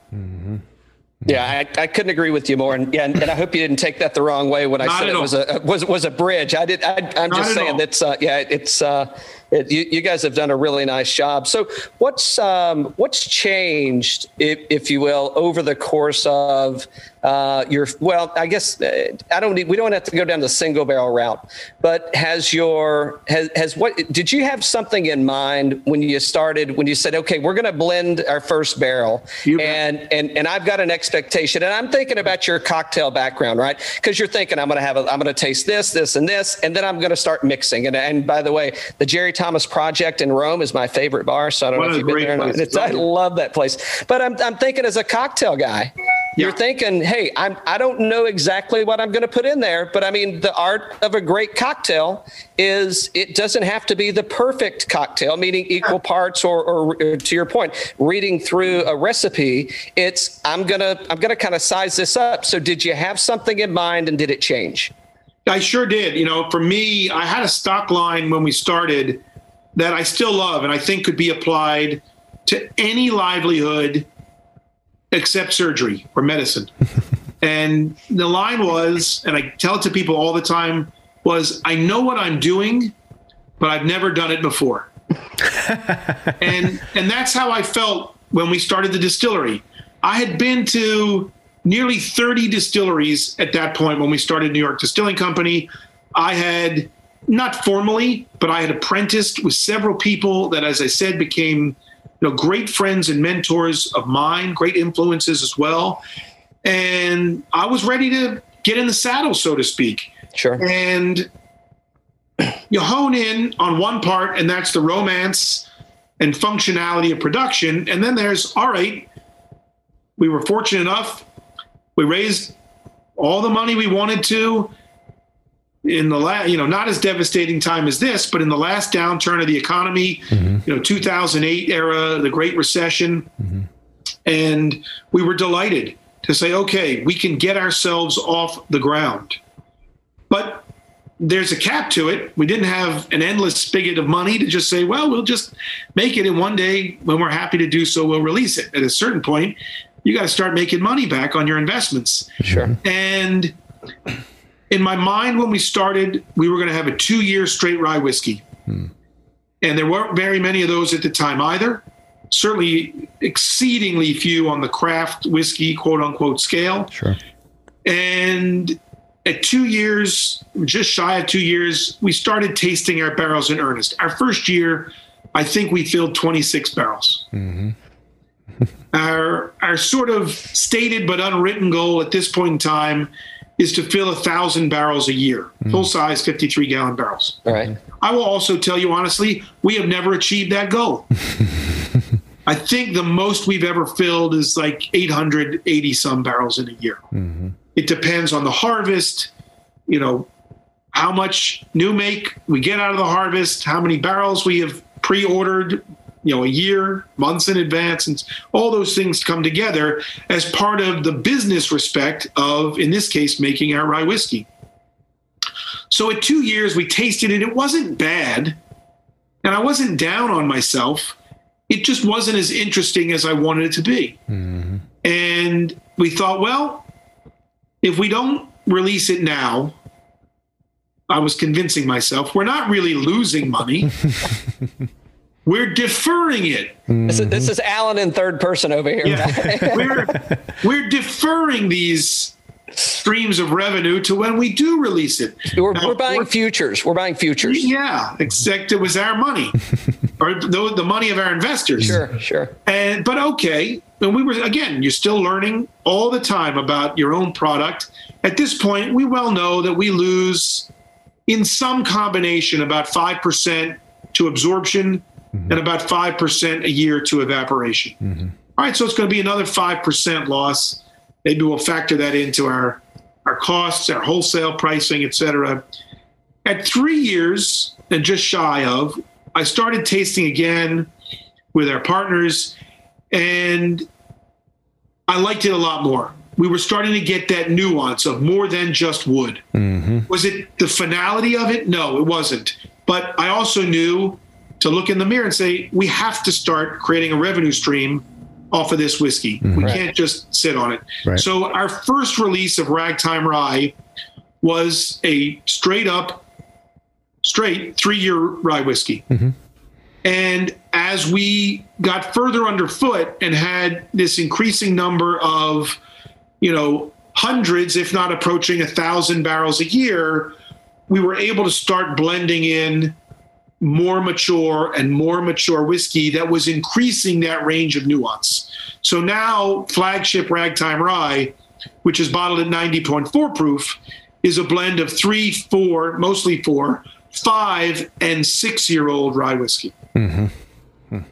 Yeah, I, I couldn't agree with you more, and yeah, and, and I hope you didn't take that the wrong way when I Not said it was a was was a bridge. I did. I, I'm Not just saying all. that's uh, yeah, it's uh, it, you, you guys have done a really nice job. So what's um, what's changed, if, if you will, over the course of uh, your well, I guess uh, I don't need, we don't have to go down the single barrel route, but has your has has what did you have something in mind when you started when you said okay we're going to blend our first barrel You bet. and and and I've got an expectation, and I'm thinking about your cocktail background, right? Because you're thinking I'm going to have a, I'm going to taste this, this, and this, and then I'm going to start mixing. And and by the way, the Jerry Thomas Project in Rome is my favorite bar, so I don't One know if you've been there. Or not. I love that place, but I'm I'm thinking as a cocktail guy. You're thinking, hey, I'm I don't know exactly what I'm going to put in there, but I mean the art of a great cocktail is it doesn't have to be the perfect cocktail, meaning equal parts or, or, or to your point, reading through a recipe, it's I'm gonna I'm gonna kind of size this up. So did you have something in mind and did it change? I sure did. You know, for me, I had a stock line when we started that I still love and I think could be applied to any livelihood except surgery or medicine. and the line was, and I tell it to people all the time, was I know what I'm doing, but I've never done it before. and and that's how I felt when we started the distillery. I had been to nearly 30 distilleries at that point when we started New York Distilling Company. I had not formally, but I had apprenticed with several people that, as I said, became you know great friends and mentors of mine, great influences as well. And I was ready to get in the saddle, so to speak Sure. and you hone in on one part, and that's the romance and functionality of production. And then there's all right, we were fortunate enough, we raised all the money we wanted to in the last, you know, not as devastating time as this, but in the last downturn of the economy, mm-hmm. you know, 2008 era, the Great Recession. Mm-hmm. And we were delighted to say, okay, we can get ourselves off the ground. But there's a cap to it. We didn't have an endless spigot of money to just say, well, we'll just make it. And one day, when we're happy to do so, we'll release it. At a certain point, you got to start making money back on your investments. Sure. And in my mind, when we started, we were going to have a two year straight rye whiskey. Hmm. And there weren't very many of those at the time either. certainly exceedingly few on the craft whiskey quote unquote scale. Sure. And at two years, just shy of two years, we started tasting our barrels in earnest. Our first year, I think we filled 26 barrels. Mm-hmm. our our sort of stated but unwritten goal at this point in time is to fill a thousand barrels a year, mm. full size 53 gallon barrels. All right. I will also tell you honestly, we have never achieved that goal. I think the most we've ever filled is like 880 some barrels in a year. Mm-hmm. It depends on the harvest, you know, how much new make we get out of the harvest, how many barrels we have pre-ordered, you know, a year, months in advance, and all those things come together as part of the business respect of, in this case, making our rye whiskey. So at two years, we tasted it. It wasn't bad, and I wasn't down on myself. It just wasn't as interesting as I wanted it to be. Mm-hmm. And we thought, well, if we don't release it now, I was convincing myself we're not really losing money. we're deferring it. This, is, this is Allen in third person over here. Yeah. we're we're deferring these streams of revenue to when we do release it. We're, Now, we're buying futures. We're buying futures. Yeah, except it was our money, or the, the money of our investors. Sure, sure. And but okay, and we were again. You're still learning all the time about your own product. At this point, we well know that we lose in some combination about five percent to absorption Mm-hmm. and about five percent a year to evaporation. Mm-hmm. All right, so it's going to be another five percent loss. Maybe we'll factor that into our our costs, our wholesale pricing, et cetera. At three years and just shy of, I started tasting again with our partners, and I liked it a lot more. We were starting to get that nuance of more than just wood. Mm-hmm. Was it the finality of it? No, it wasn't. But I also knew to look in the mirror and say, we have to start creating a revenue stream off of this whiskey. Mm-hmm. We Right. can't just sit on it. Right. So our first release of Ragtime Rye was a straight up, straight three year rye whiskey. Mm-hmm. And as we got further underfoot and had this increasing number of, you know, hundreds, if not approaching a thousand barrels a year, we were able to start blending in more mature and more mature whiskey that was increasing that range of nuance. So now, flagship Ragtime Rye, which is bottled at 90.4 proof, is a blend of three, four, mostly four, five, and six year old rye whiskey. Mm-hmm. Hmm.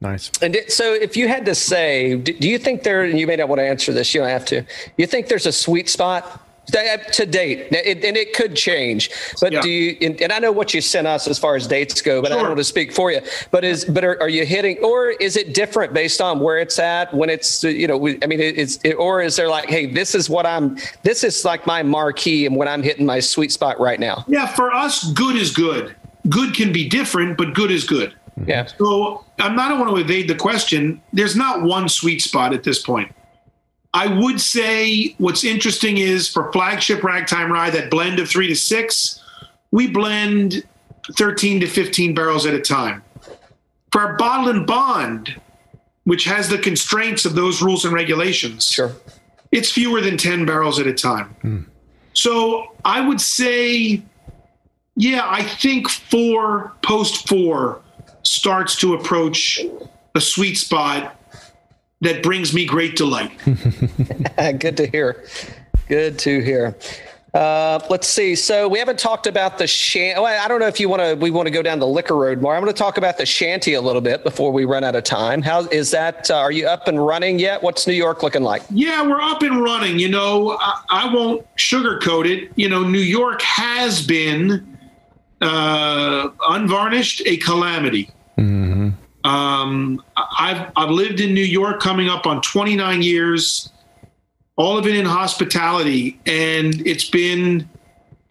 Nice. And so, if you had to say, do, do you think there? And you may not want to answer this. You don't have to. You think there's a sweet spot that- to date, it, and it could change. But Yeah. do you? And, and I know what you sent us as far as dates go, but I don't want to speak for you. But is but are, are you hitting, or is it different based on where it's at when it's you know? I mean, it's it, or is there like, hey, this is what I'm. This is like my marquee, and when I'm hitting my sweet spot right now. Yeah, for us, good is good. Good can be different, but good is good. Yeah. So I'm not, I don't want to evade the question. There's not one sweet spot at this point. I would say what's interesting is for flagship ragtime rye, that blend of three to six, we blend 13 to 15 barrels at a time. For our bottle and bond, which has the constraints of those rules and regulations, Sure. it's fewer than 10 barrels at a time. Hmm. So I would say, yeah, I think four, post four, starts to approach a sweet spot that brings me great delight. Good to hear. Good to hear. Uh, let's see. So we haven't talked about the shanty. Well, I don't know if you want to. We want to go down the liquor road more. I'm going to talk about the shanty a little bit before we run out of time. How is that? Uh, are you up and running yet? What's New York looking like? Yeah, we're up and running. You know, I, I won't sugarcoat it. You know, New York has been uh, unvarnished a calamity. Um, I've I've lived in New York, coming up on 29 years, all of it in hospitality, and it's been,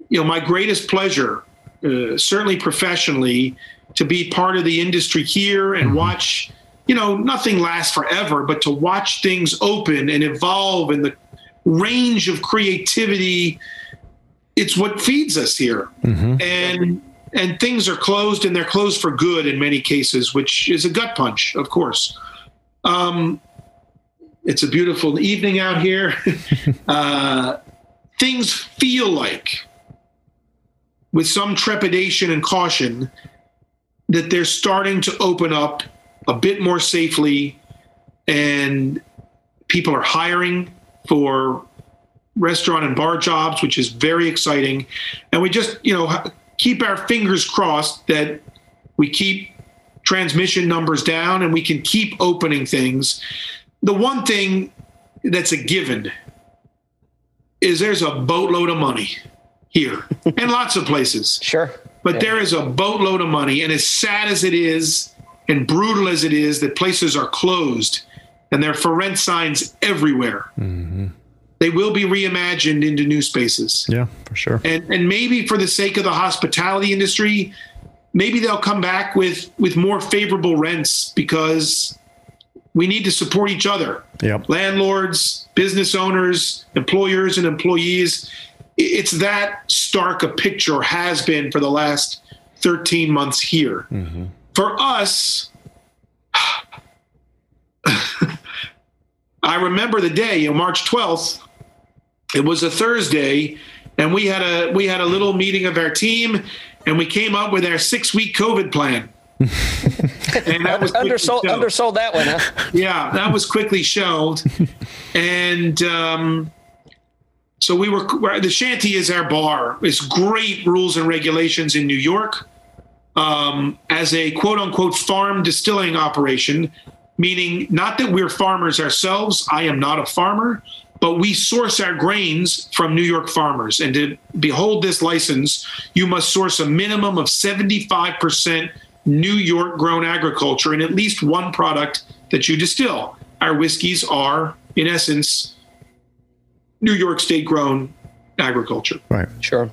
you know, my greatest pleasure, uh, certainly professionally, to be part of the industry here and watch. You know, nothing lasts forever, but to watch things open and evolve and the range of creativity, it's what feeds us here. And and things are closed and they're closed for good in many cases, which is a gut punch, of course. Um, it's a beautiful evening out here. uh, things feel like, with some trepidation and caution, that they're starting to open up a bit more safely and people are hiring for restaurant and bar jobs, which is very exciting. And we just, you know, keep our fingers crossed that we keep transmission numbers down and we can keep opening things. The one thing that's a given is there's a boatload of money here and lots of places. Sure. But Yeah. there is a boatload of money. And as sad as it is and brutal as it is that places are closed and there are for rent signs everywhere, mm-hmm. They will be reimagined into new spaces. Yeah, for sure. And, and maybe for the sake of the hospitality industry, maybe they'll come back with, with more favorable rents because we need to support each other Yep. landlords, business owners, employers, and employees. It's that stark a picture, has been for the last 13 months here. Mm-hmm. For us, I remember the day, you know, March 12th. It was a Thursday, and we had a we had a little meeting of our team, and we came up with our six week COVID plan. and that was Undersold, shelved. undersold that one, huh? Yeah, that was quickly shelved, and um, so we were. The Shanty is our bar. It's great rules and regulations in New York. Um, as a quote unquote farm distilling operation, meaning not that we're farmers ourselves. I am not a farmer, but we source our grains from New York farmers. And to behold this license, you must source a minimum of 75% New York grown agriculture in at least one product that you distill. Our whiskeys are, in essence, New York state grown agriculture. Right. Sure.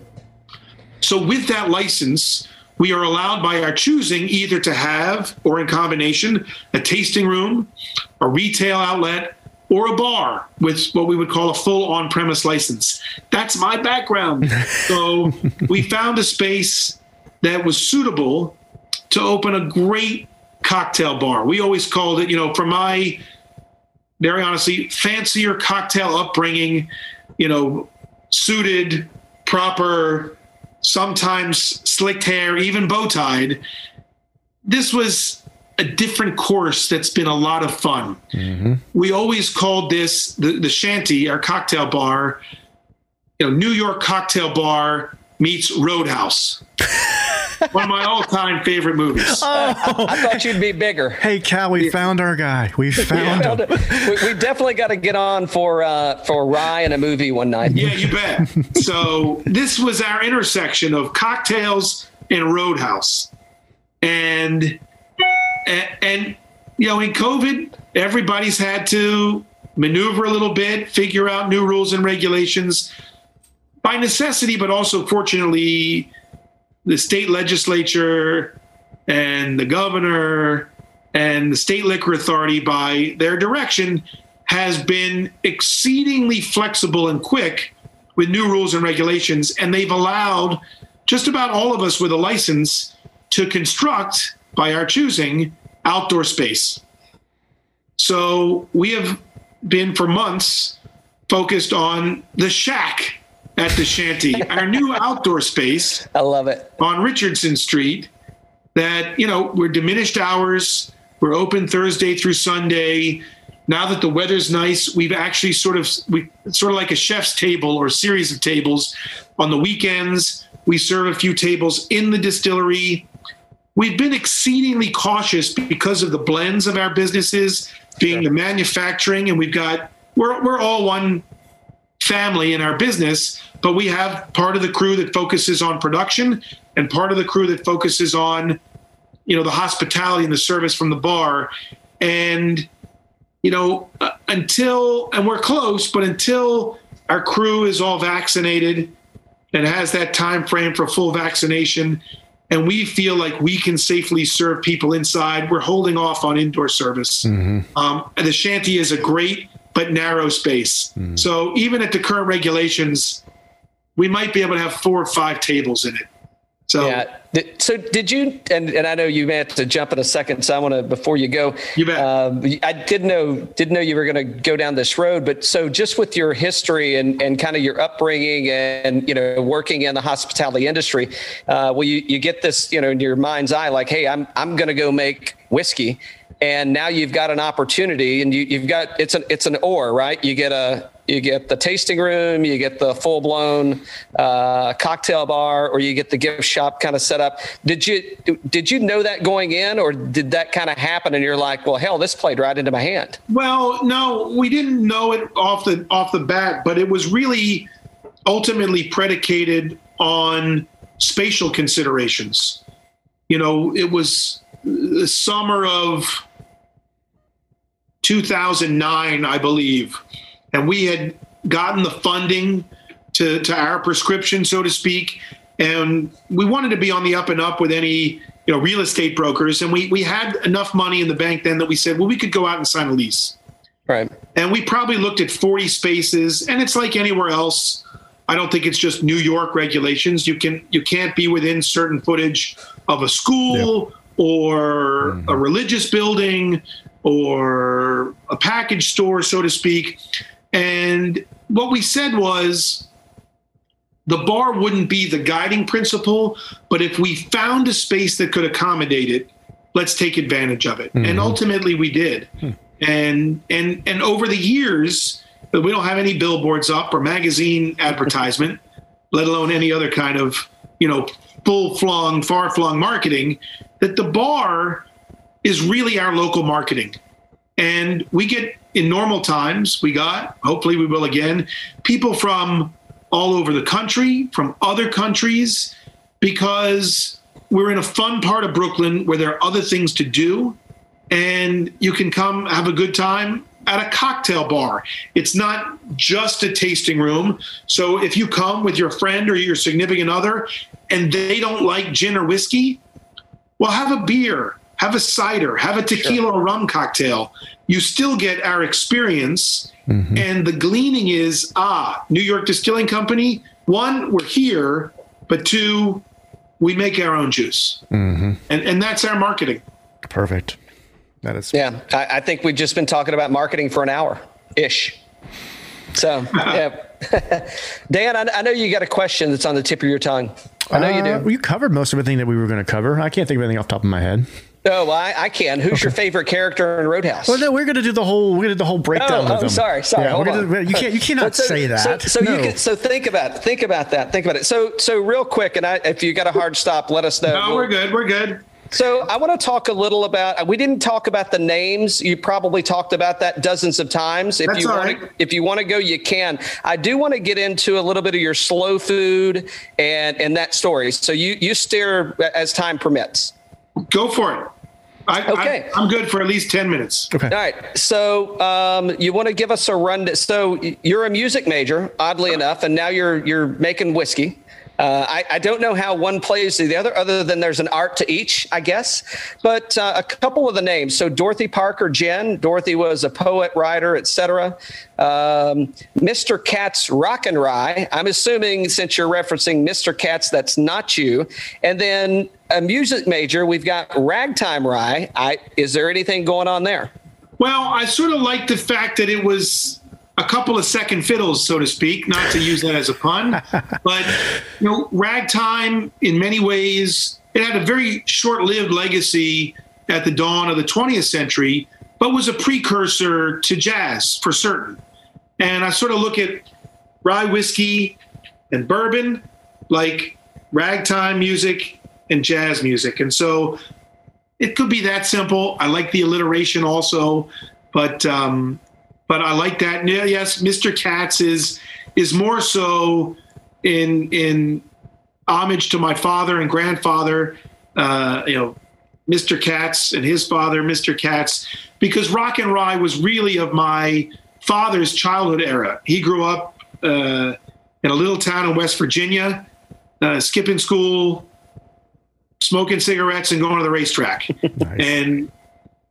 So, with that license, we are allowed by our choosing either to have, or in combination, a tasting room, a retail outlet, or a bar with what we would call a full on premise license. That's my background. so, we found a space that was suitable to open a great cocktail bar. We always called it, you know, for my very honestly, fancier cocktail upbringing, you know, suited, proper, sometimes slicked hair, even bow tied. This was a different course that's been a lot of fun. We always called this the, the shanty, our cocktail bar, you know, New York cocktail bar meets Roadhouse. One of my all-time favorite movies. Oh, I thought you'd be bigger. Hey, Cal, we found our guy. We found him. we, we definitely got to get on for uh, for Rye and a movie one night. Yeah, you bet. so this was our intersection of cocktails and Roadhouse, and and, and you know, in COVID, everybody's had to maneuver a little bit, figure out new rules and regulations by necessity, but also fortunately, the state legislature and the governor and the state liquor authority, by their direction, has been exceedingly flexible and quick with new rules and regulations. And they've allowed just about all of us with a license to construct, by our choosing, outdoor space. So we have been for months focused on the shack at the shanty, our new outdoor space I love it. on Richardson Street that, you know, we're diminished hours. We're open Thursday through Sunday. Now that the weather's nice, we've actually sort of we sort of like a chef's table or a series of tables on the weekends. We serve a few tables in the distillery. We've been exceedingly cautious because of the blends of our businesses being the manufacturing, and we've got we're we're all one family in our business, but we have part of the crew that focuses on production and part of the crew that focuses on, you know, the hospitality and the service from the bar. And, you know, uh, until, and we're close, but until our crew is all vaccinated and has that time frame for full vaccination, and we feel like we can safely serve people inside, we're holding off on indoor service. Um, and the shanty is a great but narrow space. So even at the current regulations, we might be able to have four or five tables in it. So Yeah. Did, so did you? And, and I know you may have to jump in a second. So I want to before you go. You bet. Um, I did know didn't know you were going to go down this road. But so just with your history and, and kind of your upbringing and you know working in the hospitality industry, uh, well you you get this you know in your mind's eye like, hey, I'm I'm going to go make whiskey and now you've got an opportunity and you, you've got it's an it's an or right you get a you get the tasting room you get the full blown uh, cocktail bar or you get the gift shop kind of set up did you did you know that going in or did that kind of happen and you're like well hell this played right into my hand Well, no, we didn't know it off the off the bat, but it was really ultimately predicated on spatial considerations. You know, it was the summer of 2009, I believe, and we had gotten the funding to to our prescription, so to speak, and we wanted to be on the up and up with any you know real estate brokers, and we we had enough money in the bank then that we said, well, we could go out and sign a lease. Right. And we probably looked at 40 spaces. And it's like anywhere else. I don't think it's just new york regulations. You can you can't be within certain footage of a school or mm-hmm. a religious building or a package store so to speak and what we said was the bar wouldn't be the guiding principle but if we found a space that could accommodate it let's take advantage of it. And mm-hmm. ultimately we did. Hmm. And and and over the years we don't have any billboards up or magazine advertisement let alone any other kind of you know full flung far flung marketing that the bar is really our local marketing and we get in normal times we got hopefully we will again people from all over the country from other countries because we're in a fun part of brooklyn where there are other things to do and you can come have a good time at a cocktail bar. It's not just a tasting room. So if you come with your friend or your significant other and they don't like gin or whiskey, well, have a beer, have a cider, have a tequila or rum cocktail. You still get our experience. And the gleaning is ah, New York Distilling Company, one, we're here, but two, we make our own juice. And, and that's our marketing. Perfect. That is yeah I, I think we've just been talking about marketing for an hour ish so yeah dan I, I know you got a question that's on the tip of your tongue i know you Uh, do You covered most of everything that we were going to cover. I can't think of anything off the top of my head. Oh I, I can who's your favorite character in roadhouse Well, no, we're going to do the whole. We're going to do the whole breakdown Oh, of oh, them. sorry, sorry. Yeah, hold we're gonna, you can't. You cannot So- say that. So, no. you can, so think about. Think about that. Think about it. So so real quick, and I, if you got a hard stop, let us know. No, We'll- we're good. We're good. So I want to talk a little about. We didn't talk about the names. You probably talked about that dozens of times. If That's you all want, to, right. if you want to go, you can. I do want to get into a little bit of your slow food and and that story. So you you steer as time permits. Go for it. I, Okay. I, am good for at least 10 minutes. okay. All right. So um, you want to give us a run? So you're a music major, oddly enough, and now you're you're making whiskey. Uh, I, I don't know how one plays the other, other than there's an art to each, I guess. But uh, a couple of the names. So Dorothy Parker Gin. Dorothy was a poet, writer, etc. Um, Mr. Katz Rock and Rye. I'm assuming since you're referencing Mr. Katz, that's not you. And then a music major. We've got Ragtime Rye. I, is there anything going on there? Well, I sort of like the fact that it was a couple of second fiddles, so to speak, not to use that as a pun, but you know, ragtime in many ways, it had a very short-lived legacy at the dawn of the 20th century, but was a precursor to jazz for certain. And I sort of look at rye whiskey and bourbon like ragtime music and jazz music. And so it could be that simple. I like the alliteration also, but um, but I like that. Yeah, Yes, Mr. Katz is is more so in in homage to my father and grandfather. Uh, you know, Mr. Katz and his father, Mr. Katz, because rock and rye was really of my father's childhood era. He grew up uh, in a little town in West Virginia, uh, skipping school, smoking cigarettes, and going to the racetrack. And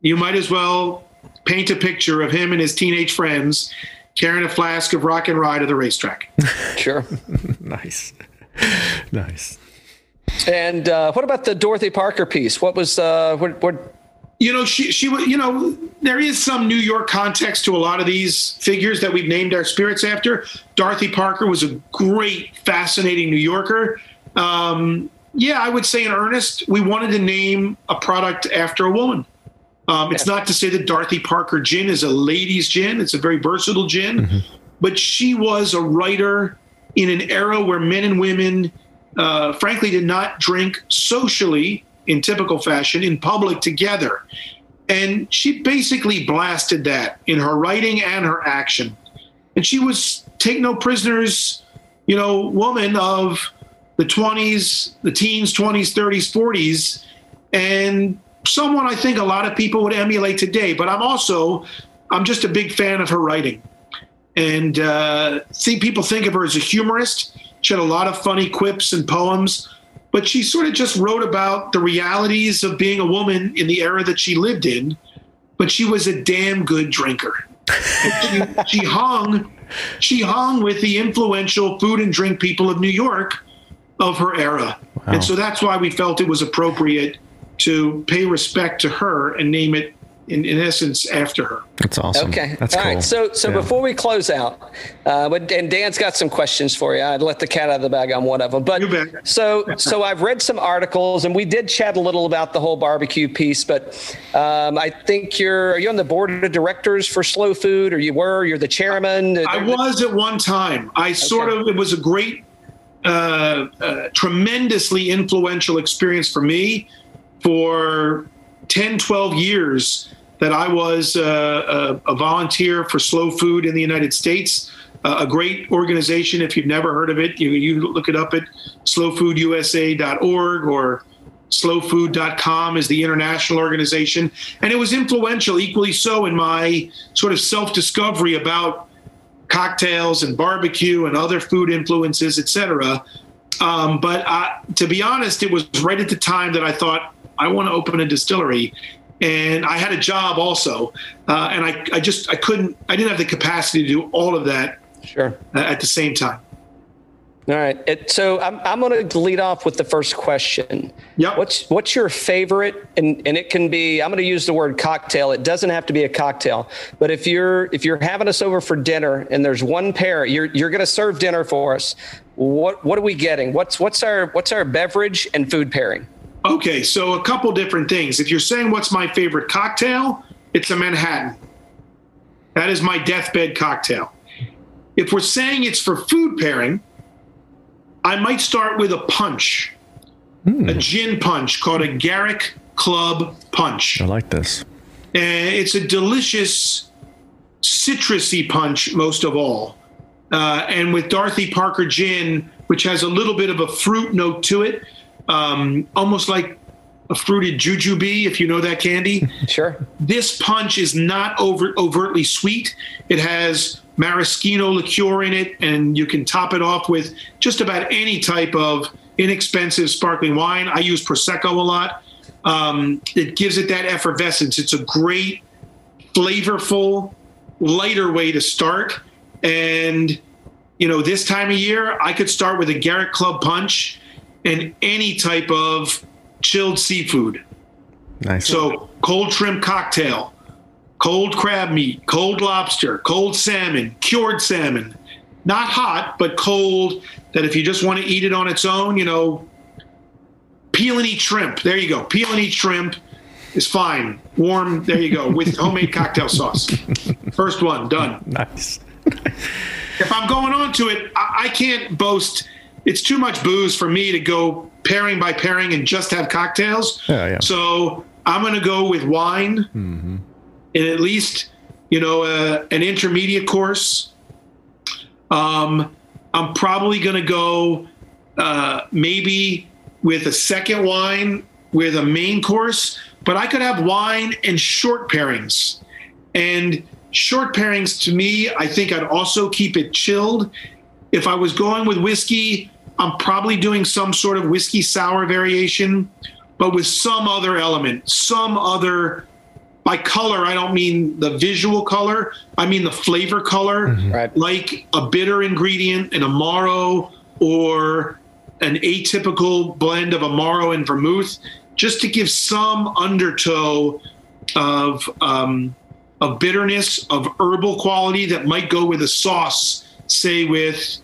you might as well paint a picture of him and his teenage friends carrying a flask of rock and rye to the racetrack. Sure. Nice. Nice. And uh, what about the Dorothy Parker piece? What was uh, what, what you know, she she was. You know, there is some New York context to a lot of these figures that we've named our spirits after. Dorothy Parker was a great, fascinating New Yorker. Um, yeah, I would say in earnest, we wanted to name a product after a woman. Um, it's not to say that Dorothy Parker gin is a ladies' gin; it's a very versatile gin. Mm-hmm. But she was a writer in an era where men and women, uh, frankly, did not drink socially in typical fashion in public together. And she basically blasted that in her writing and her action. And she was take no prisoners, you know, woman of the 20s, the teens, 20s, 30s, 40s, and someone I think a lot of people would emulate today. But I'm also, I'm just a big fan of her writing. And uh, see, people think of her as a humorist. She had a lot of funny quips and poems but she sort of just wrote about the realities of being a woman in the era that she lived in. But she was a damn good drinker. she, she hung, she hung with the influential food and drink people of New York of her era, wow. and so that's why we felt it was appropriate to pay respect to her and name it in, in essence after her. That's awesome. Okay. That's All cool. right. So so yeah. before we close out, uh, but and Dan's got some questions for you. I'd let the cat out of the bag on one of them. But so so I've read some articles and we did chat a little about the whole barbecue piece. But um, I think you're are you on the board of directors for Slow Food, or you were? You're the chairman. I was at one time. I sort of it was a great. Uh, uh, tremendously influential experience for me for 10, 12 years that I was uh, a, a, volunteer for Slow Food in the United States, uh, a great organization. If you've never heard of it, you, you look it up at slowfoodusa.org or slowfood.com is the international organization. And it was influential, equally so, in my sort of self discovery about cocktails and barbecue and other food influences, etc. Um, but uh, to be honest, it was right at the time that I thought I want to open a distillery and I had a job also, uh, and I, I just I couldn't I didn't have the capacity to do all of that sure at the same time. All right. It, so I'm, I'm going to lead off with the first question. Yeah. What's what's your favorite? And and it can be. I'm going to use the word cocktail. It doesn't have to be a cocktail. But if you're if you're having us over for dinner and there's one pair, you're you're going to serve dinner for us. What what are we getting? What's what's our what's our beverage and food pairing? Okay, so a couple different things. If you're saying what's my favorite cocktail, it's a Manhattan. That is my deathbed cocktail. If we're saying it's for food pairing, I might start with a punch, mm. a gin punch called a Garrick Club Punch. I like this. And it's a delicious citrusy punch, most of all. Uh, and with Dorothy Parker gin, which has a little bit of a fruit note to it, um, almost like a fruited jujube, if you know that candy. Sure. This punch is not over, overtly sweet. It has maraschino liqueur in it, and you can top it off with just about any type of inexpensive sparkling wine. I use Prosecco a lot. Um, it gives it that effervescence. It's a great, flavorful, lighter way to start. And, you know, this time of year, I could start with a Garrick Club punch and any type of chilled seafood. Nice. So cold shrimp cocktail, cold crab meat, cold lobster, cold salmon, cured salmon. Not hot, but cold that if you just want to eat it on its own, you know, peel and eat shrimp. There you go. Peel and eat shrimp is fine. Warm, there you go, with homemade cocktail sauce. First one, done. Nice. if I'm going on to it, I, I can't boast it's too much booze for me to go pairing by pairing and just have cocktails. Yeah, yeah. So I'm going to go with wine mm-hmm. and at least, you know, uh, an intermediate course. Um, I'm probably going to go uh, maybe with a second wine with a main course, but I could have wine and short pairings. And short pairings to me, I think I'd also keep it chilled. If I was going with whiskey, I'm probably doing some sort of whiskey sour variation, but with some other element, some other. By color, I don't mean the visual color. I mean the flavor color, mm-hmm. right. like a bitter ingredient, an amaro, or an atypical blend of Amaro and vermouth, just to give some undertow of um, of bitterness, of herbal quality that might go with a sauce, say with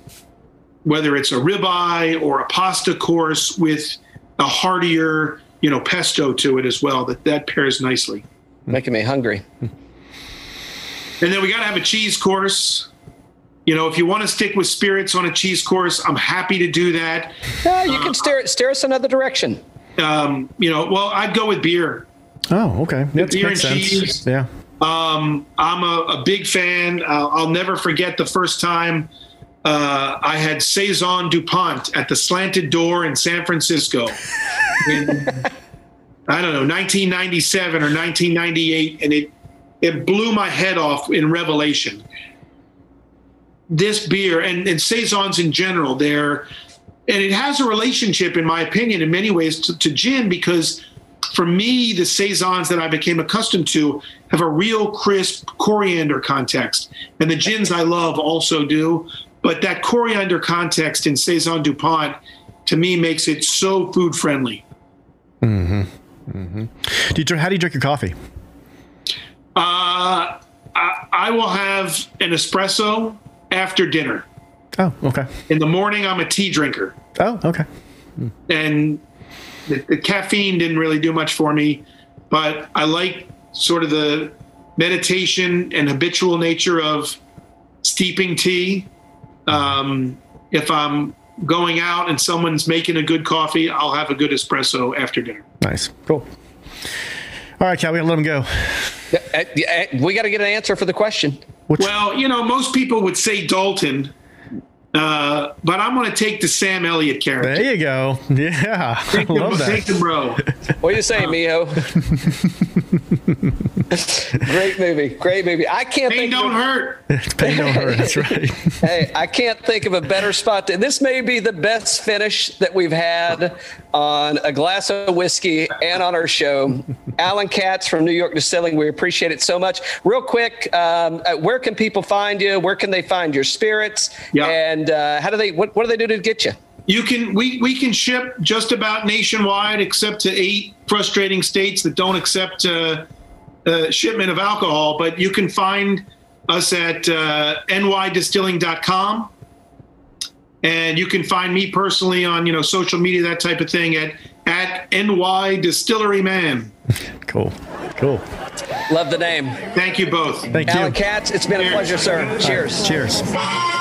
whether it's a ribeye or a pasta course with a heartier, you know, pesto to it as well. That that pairs nicely. Making me hungry. And then we got to have a cheese course. You know, if you want to stick with spirits on a cheese course, I'm happy to do that. No, you can steer steer us another direction. Um, you know, well, I'd go with beer. Oh, okay. That beer makes and sense. cheese. Yeah. Um, I'm a, a big fan. Uh, I'll never forget the first time uh, I had Saison DuPont at the Slanted Door in San Francisco. in, I don't know, 1997 or 1998, and it it blew my head off in revelation. This beer and, and saisons in general, they're and it has a relationship, in my opinion, in many ways to, to gin because for me, the saisons that I became accustomed to have a real crisp coriander context, and the gins I love also do. But that coriander context in saison Dupont, to me, makes it so food friendly. Mm hmm. Mm Do you, dr- how do you drink your coffee? Uh, I, I will have an espresso after dinner. Oh, okay. In the morning, I'm a tea drinker, Oh, okay. and the, the caffeine didn't really do much for me. But I like sort of the meditation and habitual nature of steeping tea. Um, if I'm going out and someone's making a good coffee, I'll have a good espresso after dinner. Nice. Cool. All right, Cal, we gotta let him go. Uh, uh, We got to get an answer for the question. Which, Well, you know, most people would say Dalton, uh, but I'm going to take the Sam Elliott character. there you go. Yeah. I Take the, love take the bro. What do you say, Miho? Great movie. Great movie. I can't Pain think don't of, hurt. Pain don't hurt. That's right. Hey, I can't think of a better spot. To, this may be the best finish that we've had on a glass of whiskey and on our show. Allen Katz from New York Distilling. We appreciate it so much. Real quick, um, uh, where can people find you? Where can they find your spirits? Yeah. And uh, how do they? What, what do they do to get you? You can we we can ship just about nationwide, except to eight frustrating states that don't accept uh, uh, shipment of alcohol. But you can find us at uh, nydistilling.com, and you can find me personally on you know social media, that type of thing at at ny distillery man. Cool. Cool. Love the name. Thank you both. Thank you. Allen Katz. It's been a pleasure, sir. Cheers. Cheers. Bye.